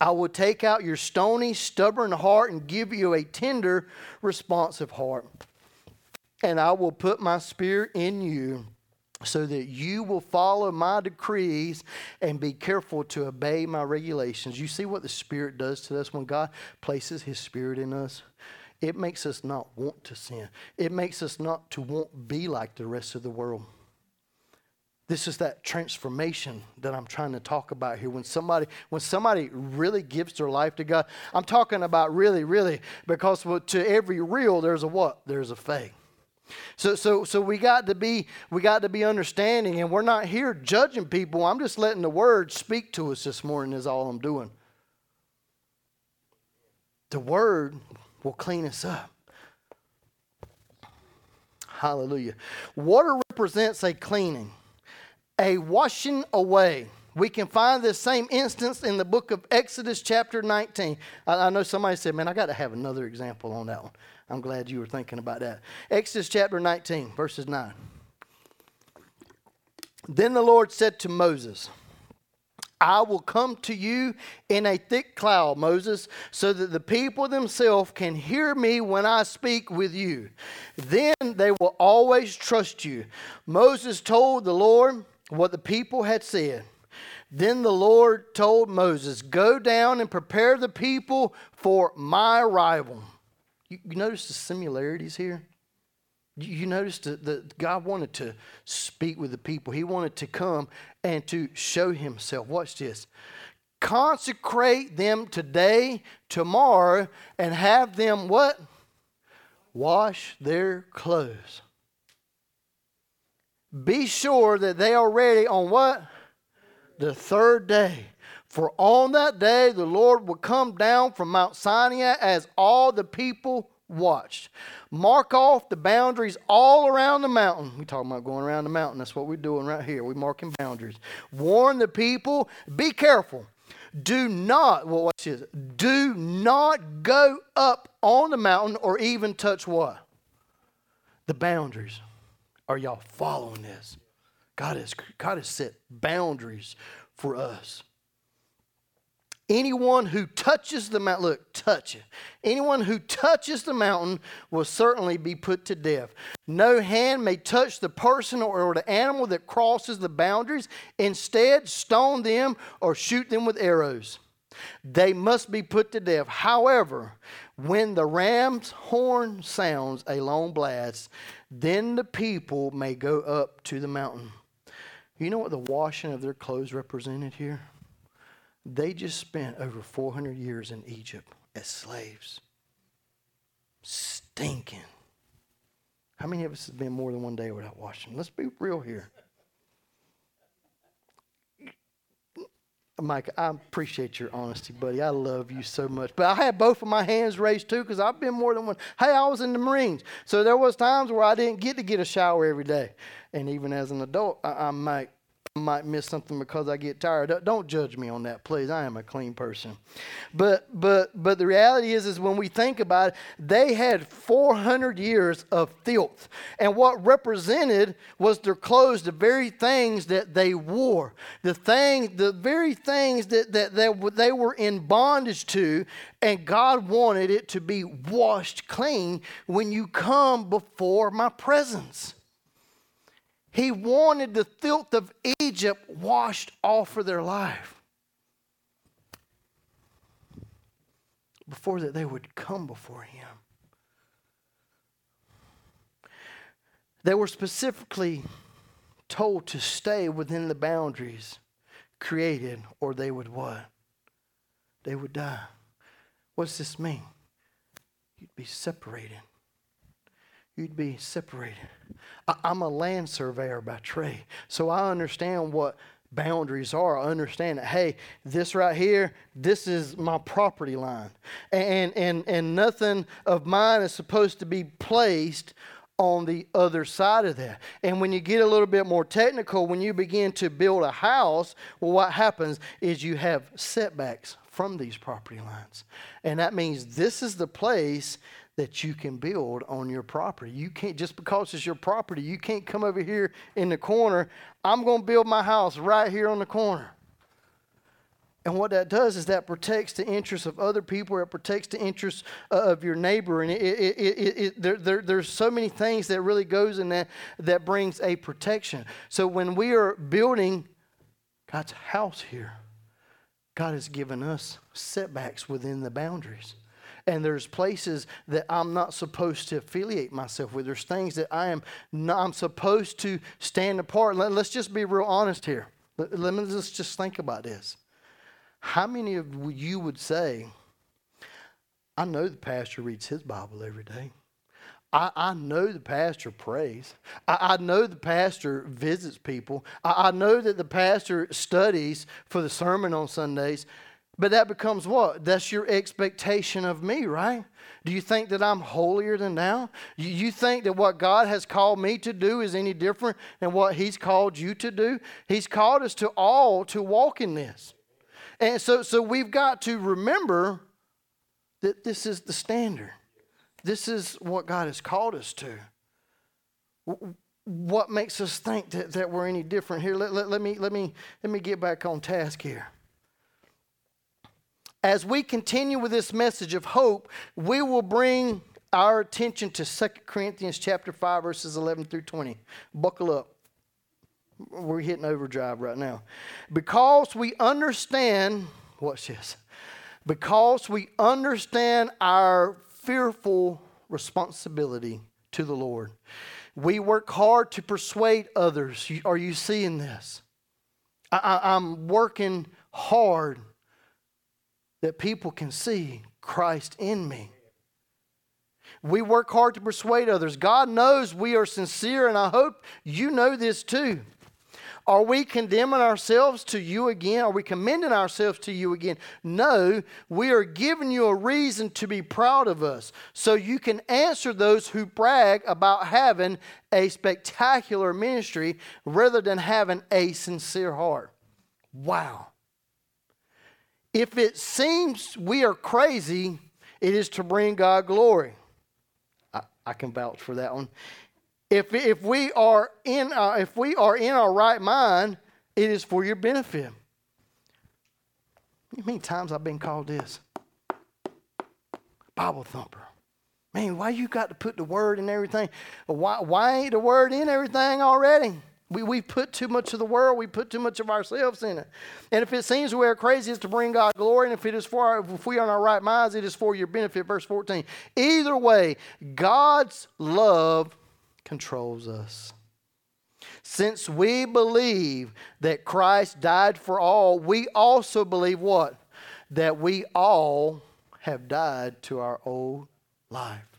I will take out your stony, stubborn heart and give you a tender, responsive heart. And I will put my spirit in you so that you will follow my decrees and be careful to obey my regulations. You see what the Spirit does to us when God places His Spirit in us? It makes us not want to sin. It makes us not to want be like the rest of the world. This is that transformation that I'm trying to talk about here. When somebody, when somebody really gives their life to God, I'm talking about really, really, because to every real there's a what? There's a fake. So, so, so we got to be, we got to be understanding, and we're not here judging people. I'm just letting the word speak to us this morning. Is all I'm doing. The word will clean us up. Hallelujah. Water represents a cleaning, a washing away. We can find this same instance in the book of Exodus, chapter 19. I, I know somebody said, Man, I got to have another example on that one. I'm glad you were thinking about that. Exodus, chapter 19, verses 9. Then the Lord said to Moses, I will come to you in a thick cloud, Moses, so that the people themselves can hear me when I speak with you. Then they will always trust you. Moses told the Lord what the people had said. Then the Lord told Moses, Go down and prepare the people for my arrival. You, you notice the similarities here? You notice that God wanted to speak with the people. He wanted to come and to show himself. Watch this. Consecrate them today, tomorrow, and have them what? Wash their clothes. Be sure that they are ready on what? The third day. For on that day the Lord will come down from Mount Sinai as all the people watched. Mark off the boundaries all around the mountain. We talking about going around the mountain. That's what we're doing right here. We're marking boundaries. Warn the people. Be careful. Do not, well, watch this. Do not go up on the mountain or even touch what? The boundaries. Are y'all following this? God has, God has set boundaries for us. Anyone who touches the mountain, look, touch it. Anyone who touches the mountain will certainly be put to death. No hand may touch the person or the animal that crosses the boundaries. Instead, stone them or shoot them with arrows. They must be put to death. However, when the ram's horn sounds a long blast, then the people may go up to the mountain. You know what the washing of their clothes represented here? They just spent over 400 years in Egypt as slaves, stinking. How many of us have been more than one day without washing? Let's be real here. Mike, I appreciate your honesty, buddy. I love you so much. But I had both of my hands raised too because I've been more than one. Hey, I was in the Marines, so there was times where I didn't get to get a shower every day, and even as an adult, I, I might might miss something because I get tired. Don't judge me on that, please. I am a clean person. But but but the reality is is when we think about it, they had 400 years of filth. And what represented was their clothes, the very things that they wore. The thing the very things that that, that they were in bondage to and God wanted it to be washed clean when you come before my presence. He wanted the filth of Egypt washed off of their life. Before that, they would come before Him. They were specifically told to stay within the boundaries created, or they would what? They would die. What's this mean? You'd be separated you'd be separated. I, am a land surveyor by trade, so I understand what boundaries are. I understand that, hey, this right here, this is my property line. And, and, and nothing of mine is supposed to be placed on the other side of that. And when you get a little bit more technical, when you begin to build a house, well, what happens is you have setbacks from these property lines. And that means this is the place that you can build on your property. You can't, just because it's your property, you can't come over here in the corner. I'm going to build my house right here on the corner. And what that does is that protects the interests of other people. It protects the interests uh, of your neighbor. And it, it, it, it, there, there, there's so many things that really goes in that that brings a protection. So when we are building God's house here, God has given us setbacks within the boundaries and there's places that I'm not supposed to affiliate myself with. There's things that I am not, I'm supposed to stand apart. Let, us just be real honest here. Let, let me just, just think about this. How many of you would say, I know the pastor reads his Bible every day. I, I know the pastor prays. I, I know the pastor visits people. I, I know that the pastor studies for the sermon on Sundays. But that becomes what? That's your expectation of me, right? Do you think that I'm holier than thou? You think that what God has called me to do is any different than what He's called you to do? He's called us to all to walk in this. And so, so we've got to remember that this is the standard. This is what God has called us to. What makes us think that, that we're any different? Here, let, let, let, me, let, me, let me get back on task here as we continue with this message of hope, we will bring our attention to 2 Corinthians chapter 5 verses 11 through 20. Buckle up. We're hitting overdrive right now. Because we understand, watch this. Because we understand our fearful responsibility to the Lord. We work hard to persuade others. Are you seeing this? I, am working hard that people can see Christ in me. We work hard to persuade others. God knows we are sincere, and I hope you know this too. Are we condemning ourselves to you again? Are we commending ourselves to you again? No, we are giving you a reason to be proud of us so you can answer those who brag about having a spectacular ministry rather than having a sincere heart. Wow. If it seems we are crazy, it is to bring God glory. I, I can vouch for that one. If, if, we are in, uh, if we are in our right mind, it is for your benefit. How many times I've been called this? Bible thumper. Man, why you got to put the word in everything? Why, why ain't the word in everything already? We, we put too much of the world, we put too much of ourselves in it. And if it seems we are crazy, it's to bring God glory. And if it is for our, if we are in our right minds, it is for your benefit. Verse 14. Either way, God's love controls us. Since we believe that Christ died for all, we also believe what? That we all have died to our old life.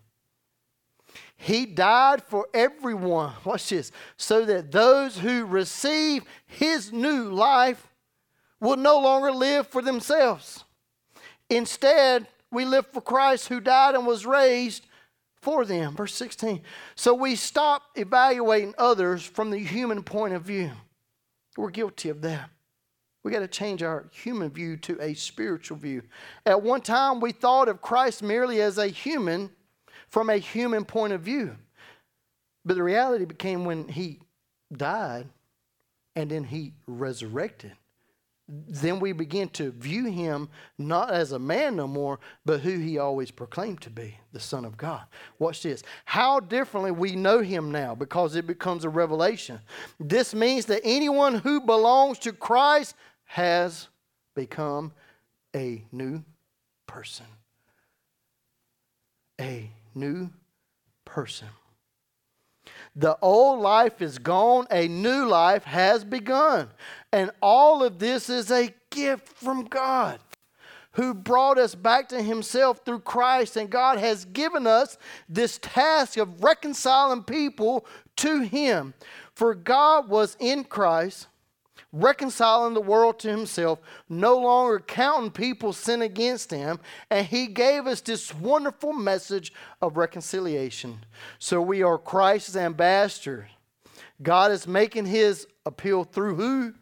He died for everyone. Watch this. So that those who receive his new life will no longer live for themselves. Instead, we live for Christ who died and was raised for them. Verse 16. So we stop evaluating others from the human point of view. We're guilty of that. We got to change our human view to a spiritual view. At one time, we thought of Christ merely as a human from a human point of view. But the reality became when he died and then he resurrected. Then we begin to view him not as a man no more, but who he always proclaimed to be, the Son of God. Watch this. How differently we know him now because it becomes a revelation. This means that anyone who belongs to Christ has become a new person. A new person. The old life is gone, a new life has begun. And all of this is a gift from God who brought us back to himself through Christ. And God has given us this task of reconciling people to him. For God was in Christ reconciling the world to himself, no longer counting people's sin against him, and he gave us this wonderful message of reconciliation. So we are Christ's ambassadors. God is making his appeal through who?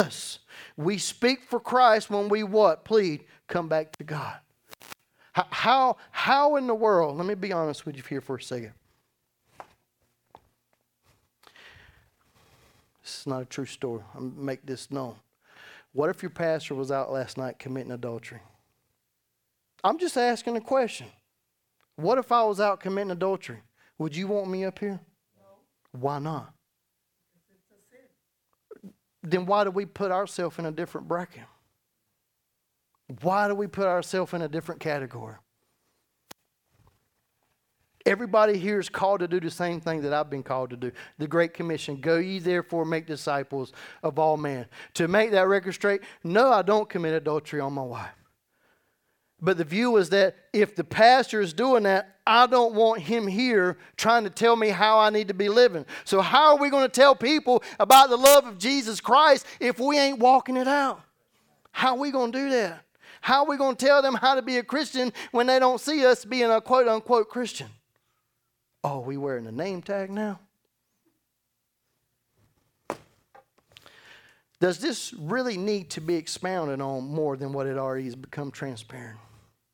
Us. We speak for Christ when we what? Plead, come back to God. How, how in the world, let me be honest with you here for a second. This is not a true story. i make this known. What if your pastor was out last night committing adultery? I'm just asking a question. What if I was out committing adultery? Would you want me up here? No. Why not? Then why do we put ourselves in a different bracket? Why do we put ourselves in a different category? Everybody here is called to do the same thing that I've been called to do. The Great Commission Go ye therefore make disciples of all men. To make that record straight, no, I don't commit adultery on my wife. But the view is that if the pastor is doing that, I don't want him here trying to tell me how I need to be living. So, how are we going to tell people about the love of Jesus Christ if we ain't walking it out? How are we going to do that? How are we going to tell them how to be a Christian when they don't see us being a quote unquote Christian? Oh, we wearing a name tag now? Does this really need to be expounded on more than what it already has become transparent?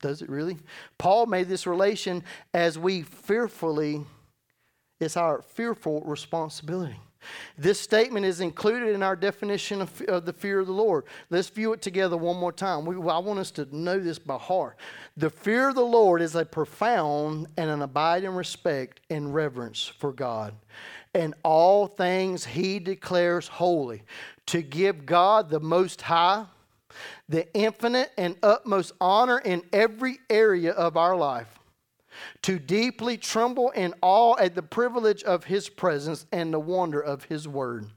Does it really? Paul made this relation as we fearfully, it's our fearful responsibility. This statement is included in our definition of, of, the fear of the Lord. Let's view it together one more time. We, I want us to know this by heart. The fear of the Lord is a profound and an abiding respect and reverence for God and all things he declares holy. To give God the most high, the infinite and utmost honor in every area of our life to deeply tremble in awe at the privilege of his presence and the wonder of his word.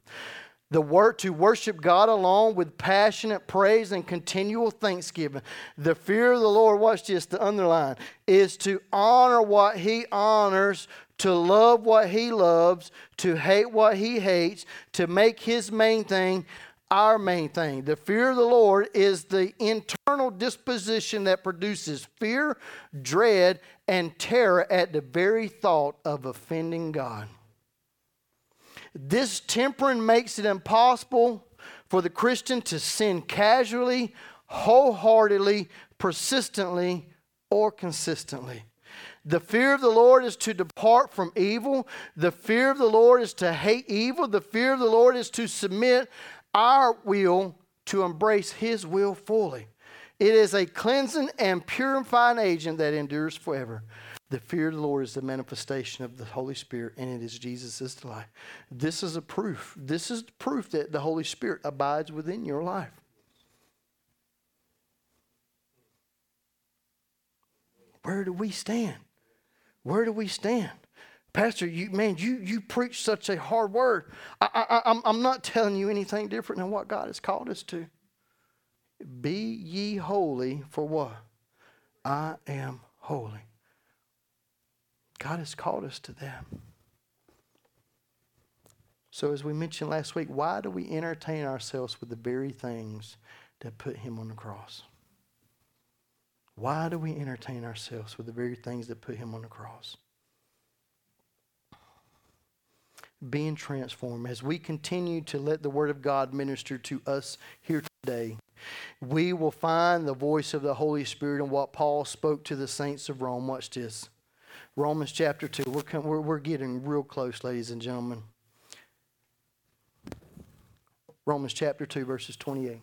The word to worship God alone with passionate praise and continual thanksgiving. The fear of the Lord, watch this, the underline, is to honor what he honors, to love what he loves, to hate what he hates, to make his main thing our main thing. The fear of the Lord is the internal disposition that produces fear, dread, and terror at the very thought of offending God. This tempering makes it impossible for the Christian to sin casually, wholeheartedly, persistently, or consistently. The fear of the Lord is to depart from evil. The fear of the Lord is to hate evil. The fear of the Lord is to submit our will to embrace His will fully. It is a cleansing and purifying agent that endures forever. The fear of the Lord is the manifestation of the Holy Spirit, and it is Jesus' delight. This is a proof. This is proof that the Holy Spirit abides within your life. Where do we stand? Where do we stand? Pastor, you man, you you preach such a hard word. I, I, I'm I'm not telling you anything different than what God has called us to. Be ye holy for what? I am holy. God has called us to that. So, as we mentioned last week, why do we entertain ourselves with the very things that put him on the cross? Why do we entertain ourselves with the very things that put him on the cross? Being transformed as we continue to let the Word of God minister to us here today. We will find the voice of the Holy Spirit in what Paul spoke to the saints of Rome. Watch this. Romans chapter 2. We're, we're, we're getting real close, ladies and gentlemen. Romans chapter 2, verses 28.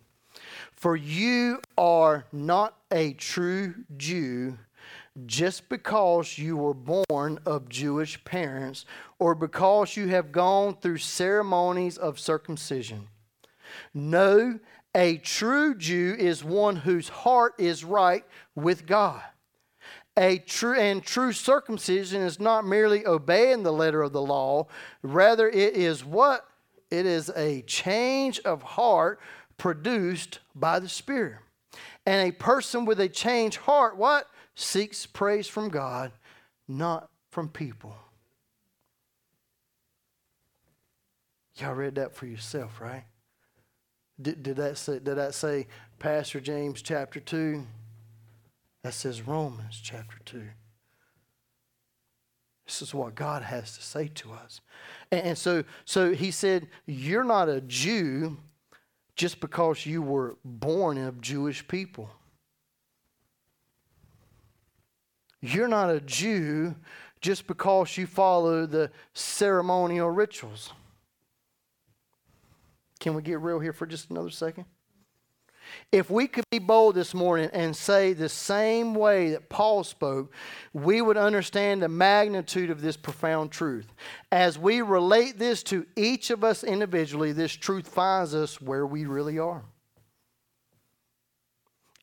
For you are not a true Jew just because you were born of Jewish parents or because you have gone through ceremonies of circumcision. No, a true Jew is one whose heart is right with God. A true and true circumcision is not merely obeying the letter of the law, rather it is what? It is a change of heart produced by the Spirit. And a person with a changed heart, what? Seeks praise from God, not from people. Y'all read that for yourself, right? Did, did, that say, did that say Pastor James chapter 2? That says Romans chapter 2. This is what God has to say to us. And, and so, so he said, You're not a Jew just because you were born of Jewish people. You're not a Jew just because you follow the ceremonial rituals. Can we get real here for just another second? If we could be bold this morning and say the same way that Paul spoke, we would understand the magnitude of this profound truth. As we relate this to each of us individually, this truth finds us where we really are.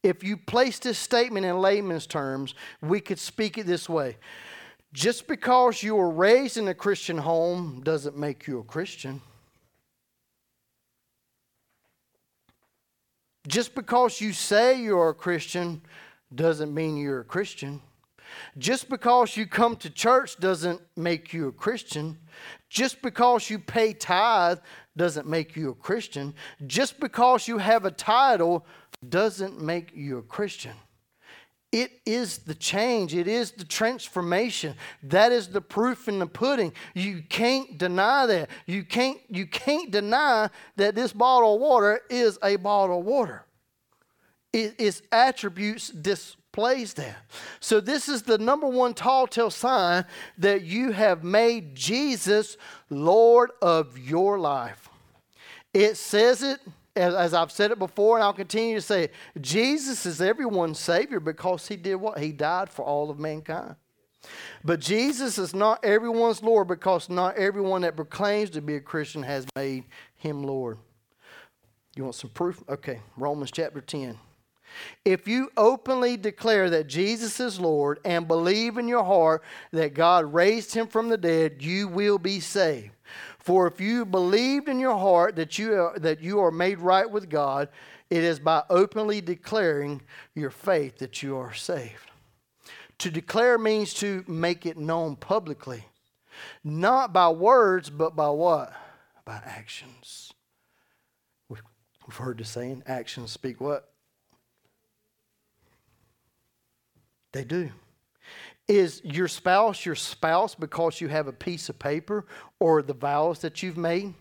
If you place this statement in layman's terms, we could speak it this way Just because you were raised in a Christian home doesn't make you a Christian. Just because you say you're a Christian doesn't mean you're a Christian. Just because you come to church doesn't make you a Christian. Just because you pay tithe doesn't make you a Christian. Just because you have a title doesn't make you a Christian. It is the change. It is the transformation. That is the proof in the pudding. You can't deny that. You can't, you can't deny that this bottle of water is a bottle of water. It, its attributes displays that. So this is the number one tall tale sign that you have made Jesus Lord of your life. It says it as, as, I've said it before, and I'll continue to say it, Jesus is everyone's Savior because He did what? He died for all of mankind. But Jesus is not everyone's Lord because not everyone that proclaims to be a Christian has made Him Lord. You want some proof? Okay, Romans chapter 10. If you openly declare that Jesus is Lord and believe in your heart that God raised him from the dead, you will be saved. For if you believed in your heart that you are, that you are made right with God, it is by openly declaring your faith that you are saved. To declare means to make it known publicly, not by words, but by what? By actions. We've heard the saying, actions speak what? They do. Is your spouse your spouse because you have a piece of paper or the vows that you've made?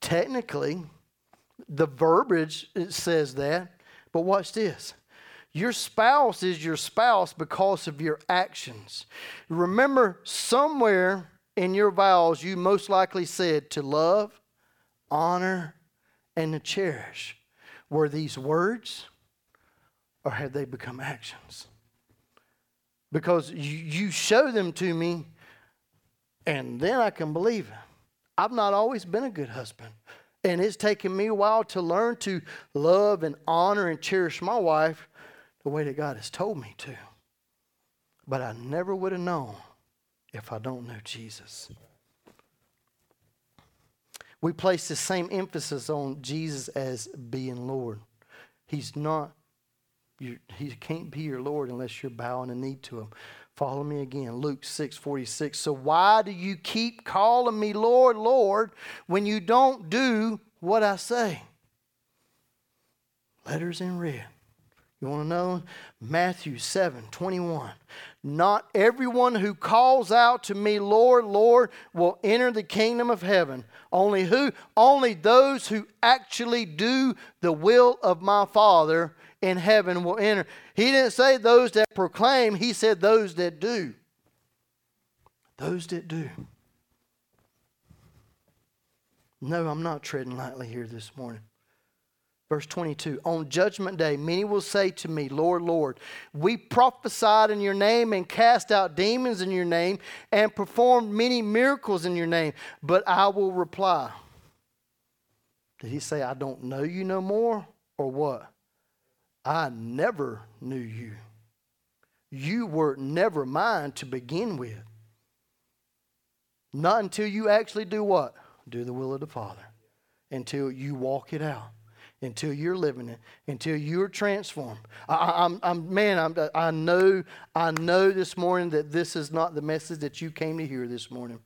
Technically, the verbiage says that, but watch this. Your spouse is your spouse because of your actions. Remember, somewhere in your vows, you most likely said to love, honor, and to cherish. Were these words or have they become actions? Because you show them to me, and then I can believe it. I've not always been a good husband. And it's taken me a while to learn to love and honor and cherish my wife the way that God has told me to. But I never would have known if I don't know Jesus. We place the same emphasis on Jesus as being Lord. He's not you, he can't be your Lord unless you're bowing a knee to him. Follow me again. Luke 6 46. So why do you keep calling me Lord, Lord, when you don't do what I say? Letters in red. You want to know? Matthew 7 21. Not everyone who calls out to me, Lord, Lord, will enter the kingdom of heaven. Only who? Only those who actually do the will of my Father in heaven will enter. He didn't say those that proclaim, he said those that do. Those that do. No, I'm not treading lightly here this morning. Verse 22 On judgment day, many will say to me, Lord, Lord, we prophesied in your name and cast out demons in your name and performed many miracles in your name. But I will reply, Did he say, I don't know you no more? Or what? I never knew you. You were never mine to begin with. Not until you actually do what? Do the will of the Father. Until you walk it out. Until you're living it. Until you're transformed. I, am I'm, I'm, man, I'm, I know, I know this morning that this is not the message that you came to hear this morning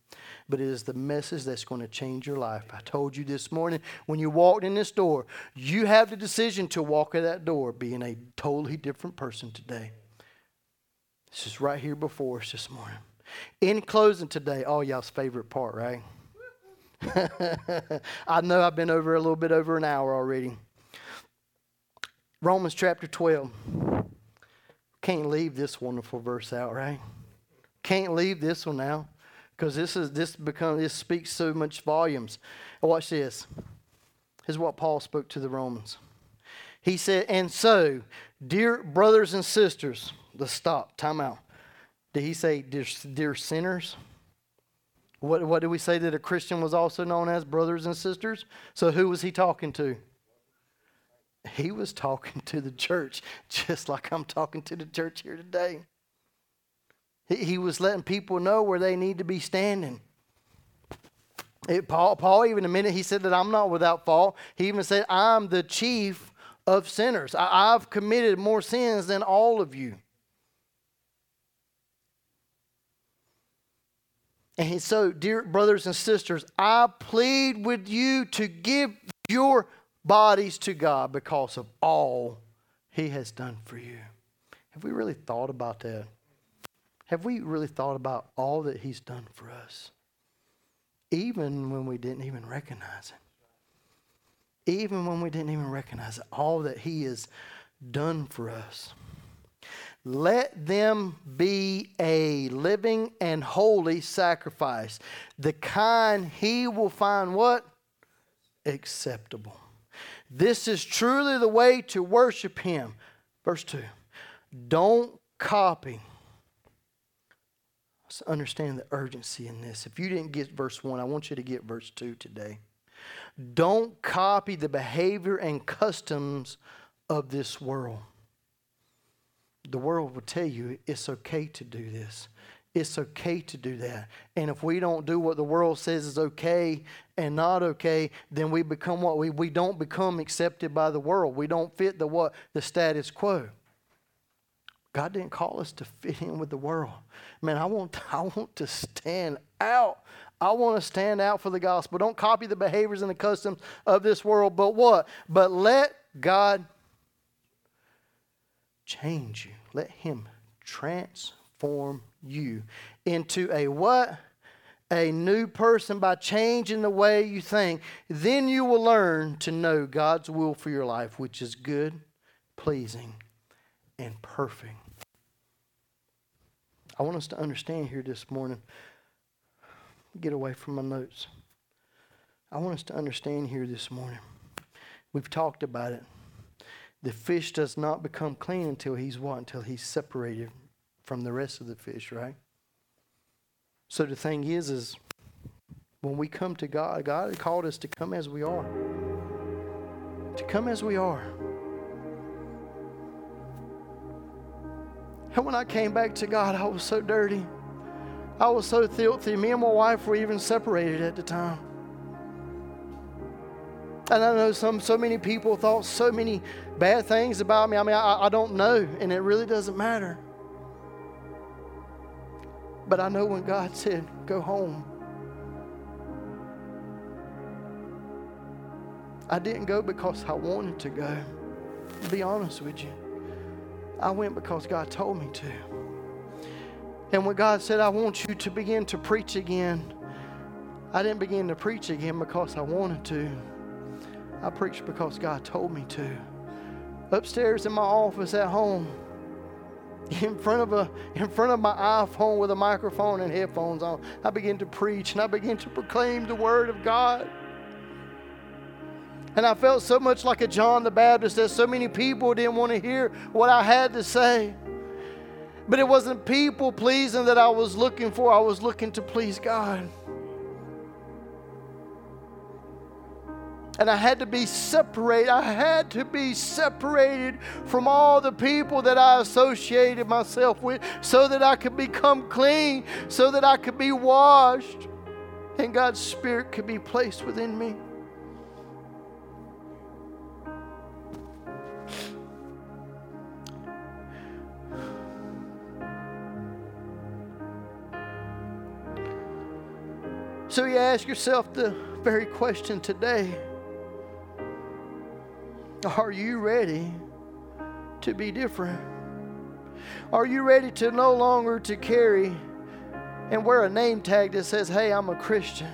but it is the message that's going to change your life. I told you this morning when you walked in this door, you have the decision to walk in that door being a totally different person today. This is right here before us this morning. In closing today, all y'all's favorite part, right? I know I've been over a little bit over an hour already. Romans chapter 12. Can't leave this wonderful verse out, right? Can't leave this one out because this is this become this speaks so much volumes. Watch this. Here's what Paul spoke to the Romans. He said, "And so, dear brothers and sisters, let's stop. Time out. Did he say, dear, dear sinners? What, what did we say that a Christian was also known as brothers and sisters? So who was he talking to? He was talking to the church, just like I'm talking to the church here today. He was letting people know where they need to be standing. It, Paul, Paul, even a minute, he said that I'm not without fault. He even said, I'm the chief of sinners. I, I've committed more sins than all of you. And so, dear brothers and sisters, I plead with you to give your bodies to God because of all He has done for you. Have we really thought about that? Have we really thought about all that He's done for us? Even when we didn't even recognize it. Even when we didn't even recognize it, all that He has done for us. Let them be a living and holy sacrifice, the kind he will find what? Acceptable. This is truly the way to worship him. Verse 2. Don't copy. Let's understand the urgency in this. If you didn't get verse 1, I want you to get verse 2 today. Don't copy the behavior and customs of this world the world will tell you it's okay to do this. It's okay to do that. And if we don't do what the world says is okay and not okay, then we become what? We, we don't become accepted by the world. We don't fit the what? The status quo. God didn't call us to fit in with the world. Man, I want, I want to stand out. I want to stand out for the gospel. Don't copy the behaviors and the customs of this world, but what? But let God change you. Let Him transform you into a what? A new person by changing the way you think. Then you will learn to know God's will for your life, which is good, pleasing, and perfect. I want us to understand here this morning. Get away from my notes. I want us to understand here this morning. We've talked about it the fish does not become clean until he's what? Until he's separated from the rest of the fish, right? So the thing is, is when we come to God, God called us to come as we are. To come as we are. And when I came back to God, I was so dirty. I was so filthy. Me and my wife were even separated at the time. And I know some so many people thought so many bad things about me. I mean, I, I don't know, and it really doesn't matter. But I know when God said, go home, I didn't go because I wanted to go. Be honest with you. I went because God told me to. And when God said, I want you to begin to preach again, I didn't begin to preach again because I wanted to. I preached because God told me to. Upstairs in my office at home, in front of a in front of my iPhone with a microphone and headphones on, I began to preach and I began to proclaim the word of God. And I felt so much like a John the Baptist that so many people didn't want to hear what I had to say. But it wasn't people pleasing that I was looking for, I was looking to please God. And I had to be separated. I had to be separated from all the people that I associated myself with so that I could become clean, so that I could be washed, and God's Spirit could be placed within me. So you ask yourself the very question today. Are you ready to be different? Are you ready to no longer to carry and wear a name tag that says, "Hey, I'm a Christian"?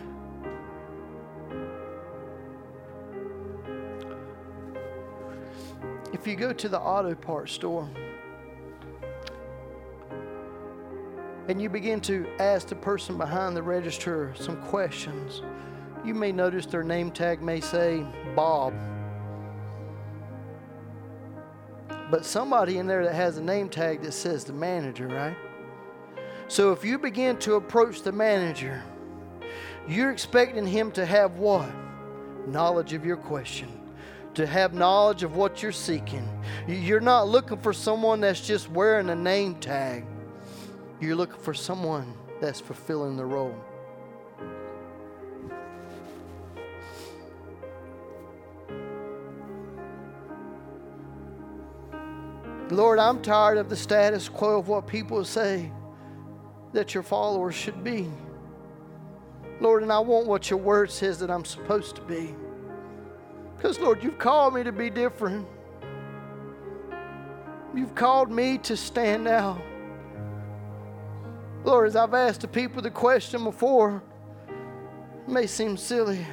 If you go to the auto parts store and you begin to ask the person behind the register some questions, you may notice their name tag may say Bob. but somebody in there that has a name tag that says the manager, right? So if you begin to approach the manager, you're expecting him to have what? Knowledge of your question, to have knowledge of what you're seeking. You're not looking for someone that's just wearing a name tag, you're looking for someone that's fulfilling the role. Lord, I'm tired of the status quo of what people say that your followers should be. Lord, and I want what your word says that I'm supposed to be. Because, Lord, you've called me to be different. You've called me to stand out. Lord, as I've asked the people the question before, it may seem silly,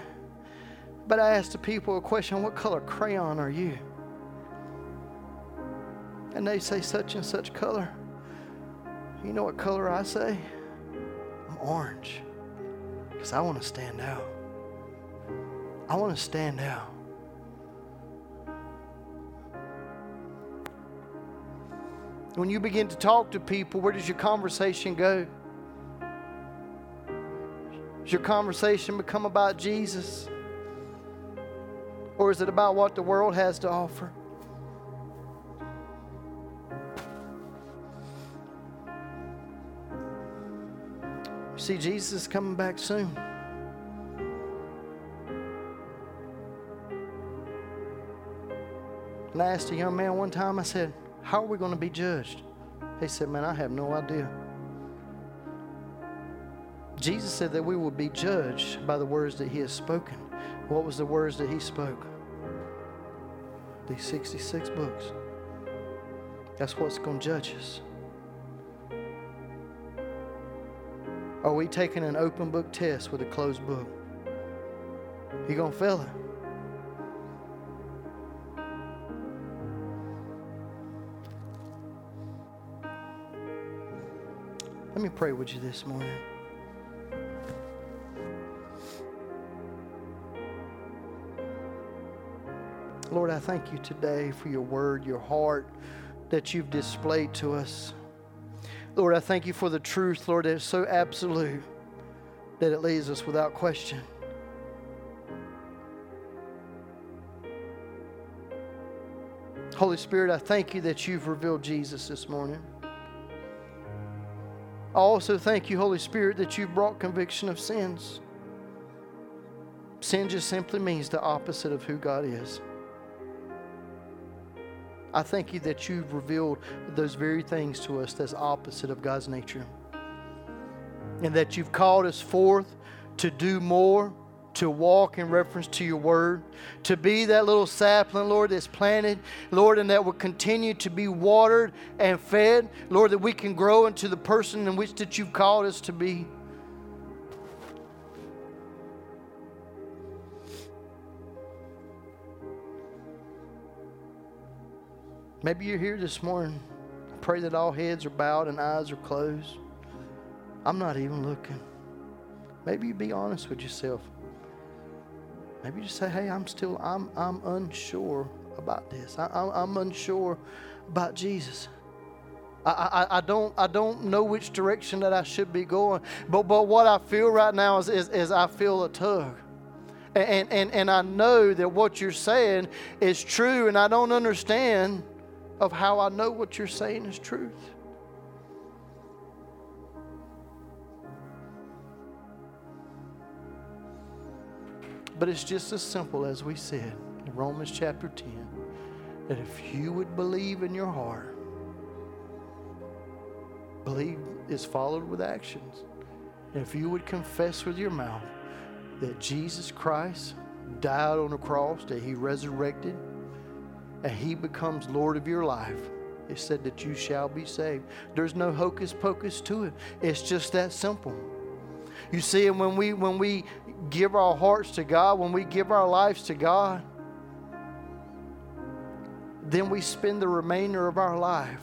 but I asked the people a question what color crayon are you? And they say such and such color. You know what color I say? I'm orange. Because I want to stand out. I want to stand out. When you begin to talk to people, where does your conversation go? Does your conversation become about Jesus? Or is it about what the world has to offer? See, Jesus is coming back soon. And I asked a young man one time, I said, How are we going to be judged? He said, Man, I have no idea. Jesus said that we will be judged by the words that he has spoken. What was the words that he spoke? These 66 books. That's what's going to judge us. Are we taking an open book test with a closed book? You're going to fail it. Let me pray with you this morning. Lord, I thank you today for your word, your heart that you've displayed to us. Lord, I thank you for the truth, Lord, that is so absolute that it leaves us without question. Holy Spirit, I thank you that you've revealed Jesus this morning. I also thank you, Holy Spirit, that you've brought conviction of sins. Sin just simply means the opposite of who God is. I thank you that you've revealed those very things to us that's opposite of God's nature. And that you've called us forth to do more, to walk in reference to your word, to be that little sapling, Lord, that's planted, Lord, and that will continue to be watered and fed, Lord, that we can grow into the person in which that you've called us to be. Maybe you're here this morning. I pray that all heads are bowed and eyes are closed. I'm not even looking. Maybe you be honest with yourself. Maybe you just say, "Hey, I'm still, I'm, I'm unsure about this. I, I'm, I'm unsure about Jesus. I, I, I, don't, I don't know which direction that I should be going. But, but what I feel right now is, is, is I feel a tug." And, and, and I know that what you're saying is true, and I don't understand of how I know what you're saying is truth. But it's just as simple as we said in Romans chapter 10 that if you would believe in your heart, believe is followed with actions. And if you would confess with your mouth that Jesus Christ died on the cross, that he resurrected, and He becomes Lord of your life, it said that you shall be saved. There's no hocus pocus to it. It's just that simple. You see, and when we when we give our hearts to God, when we give our lives to God, then we spend the remainder of our life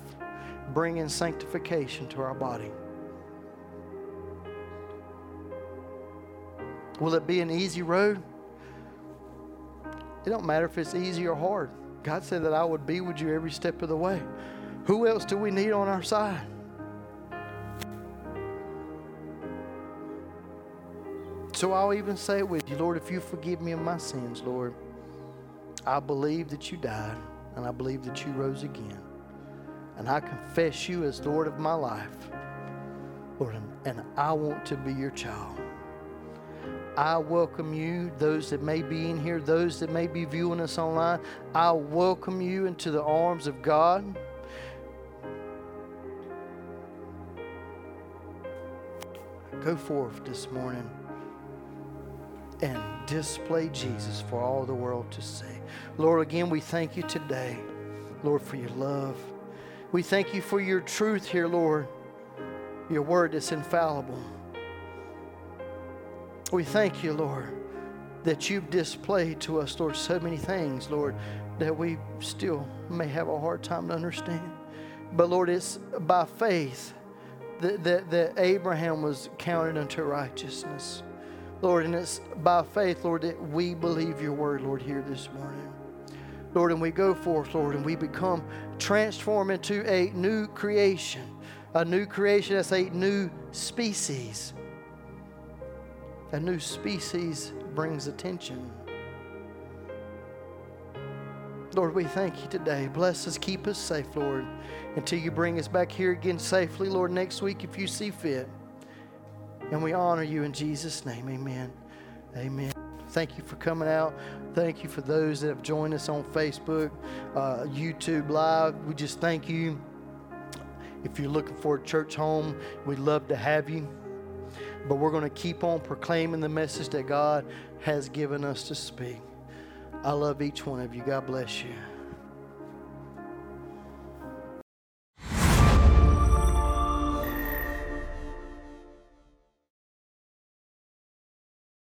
bringing sanctification to our body. Will it be an easy road? It don't matter if it's easy or hard. God said that I would be with you every step of the way. Who else do we need on our side? So I'll even say it with you, Lord, if you forgive me of my sins, Lord, I believe that you died and I believe that you rose again. And I confess you as Lord of my life, Lord, and I want to be your child. I welcome you, those that may be in here, those that may be viewing us online. I welcome you into the arms of God. Go forth this morning and display Jesus for all the world to see. Lord, again, we thank you today, Lord, for your love. We thank you for your truth here, Lord, your word that's infallible. We thank you, Lord, that you've displayed to us, Lord, so many things, Lord, that we still may have a hard time to understand. But Lord, it's by faith that, that, that Abraham was counted unto righteousness. Lord, and it's by faith, Lord, that we believe your word, Lord, here this morning. Lord, and we go forth, Lord, and we become transformed into a new creation. A new creation that's a new species. A new species brings attention. Lord, we thank you today. Bless us, keep us safe, Lord, until you bring us back here again safely, Lord, next week if you see fit. And we honor you in Jesus' name. Amen. Amen. Thank you for coming out. Thank you for those that have joined us on Facebook, uh, YouTube Live. We just thank you. If you're looking for a church home, we'd love to have you. But we're going to keep on proclaiming the message that God has given us to speak. I love each one of you. God bless you.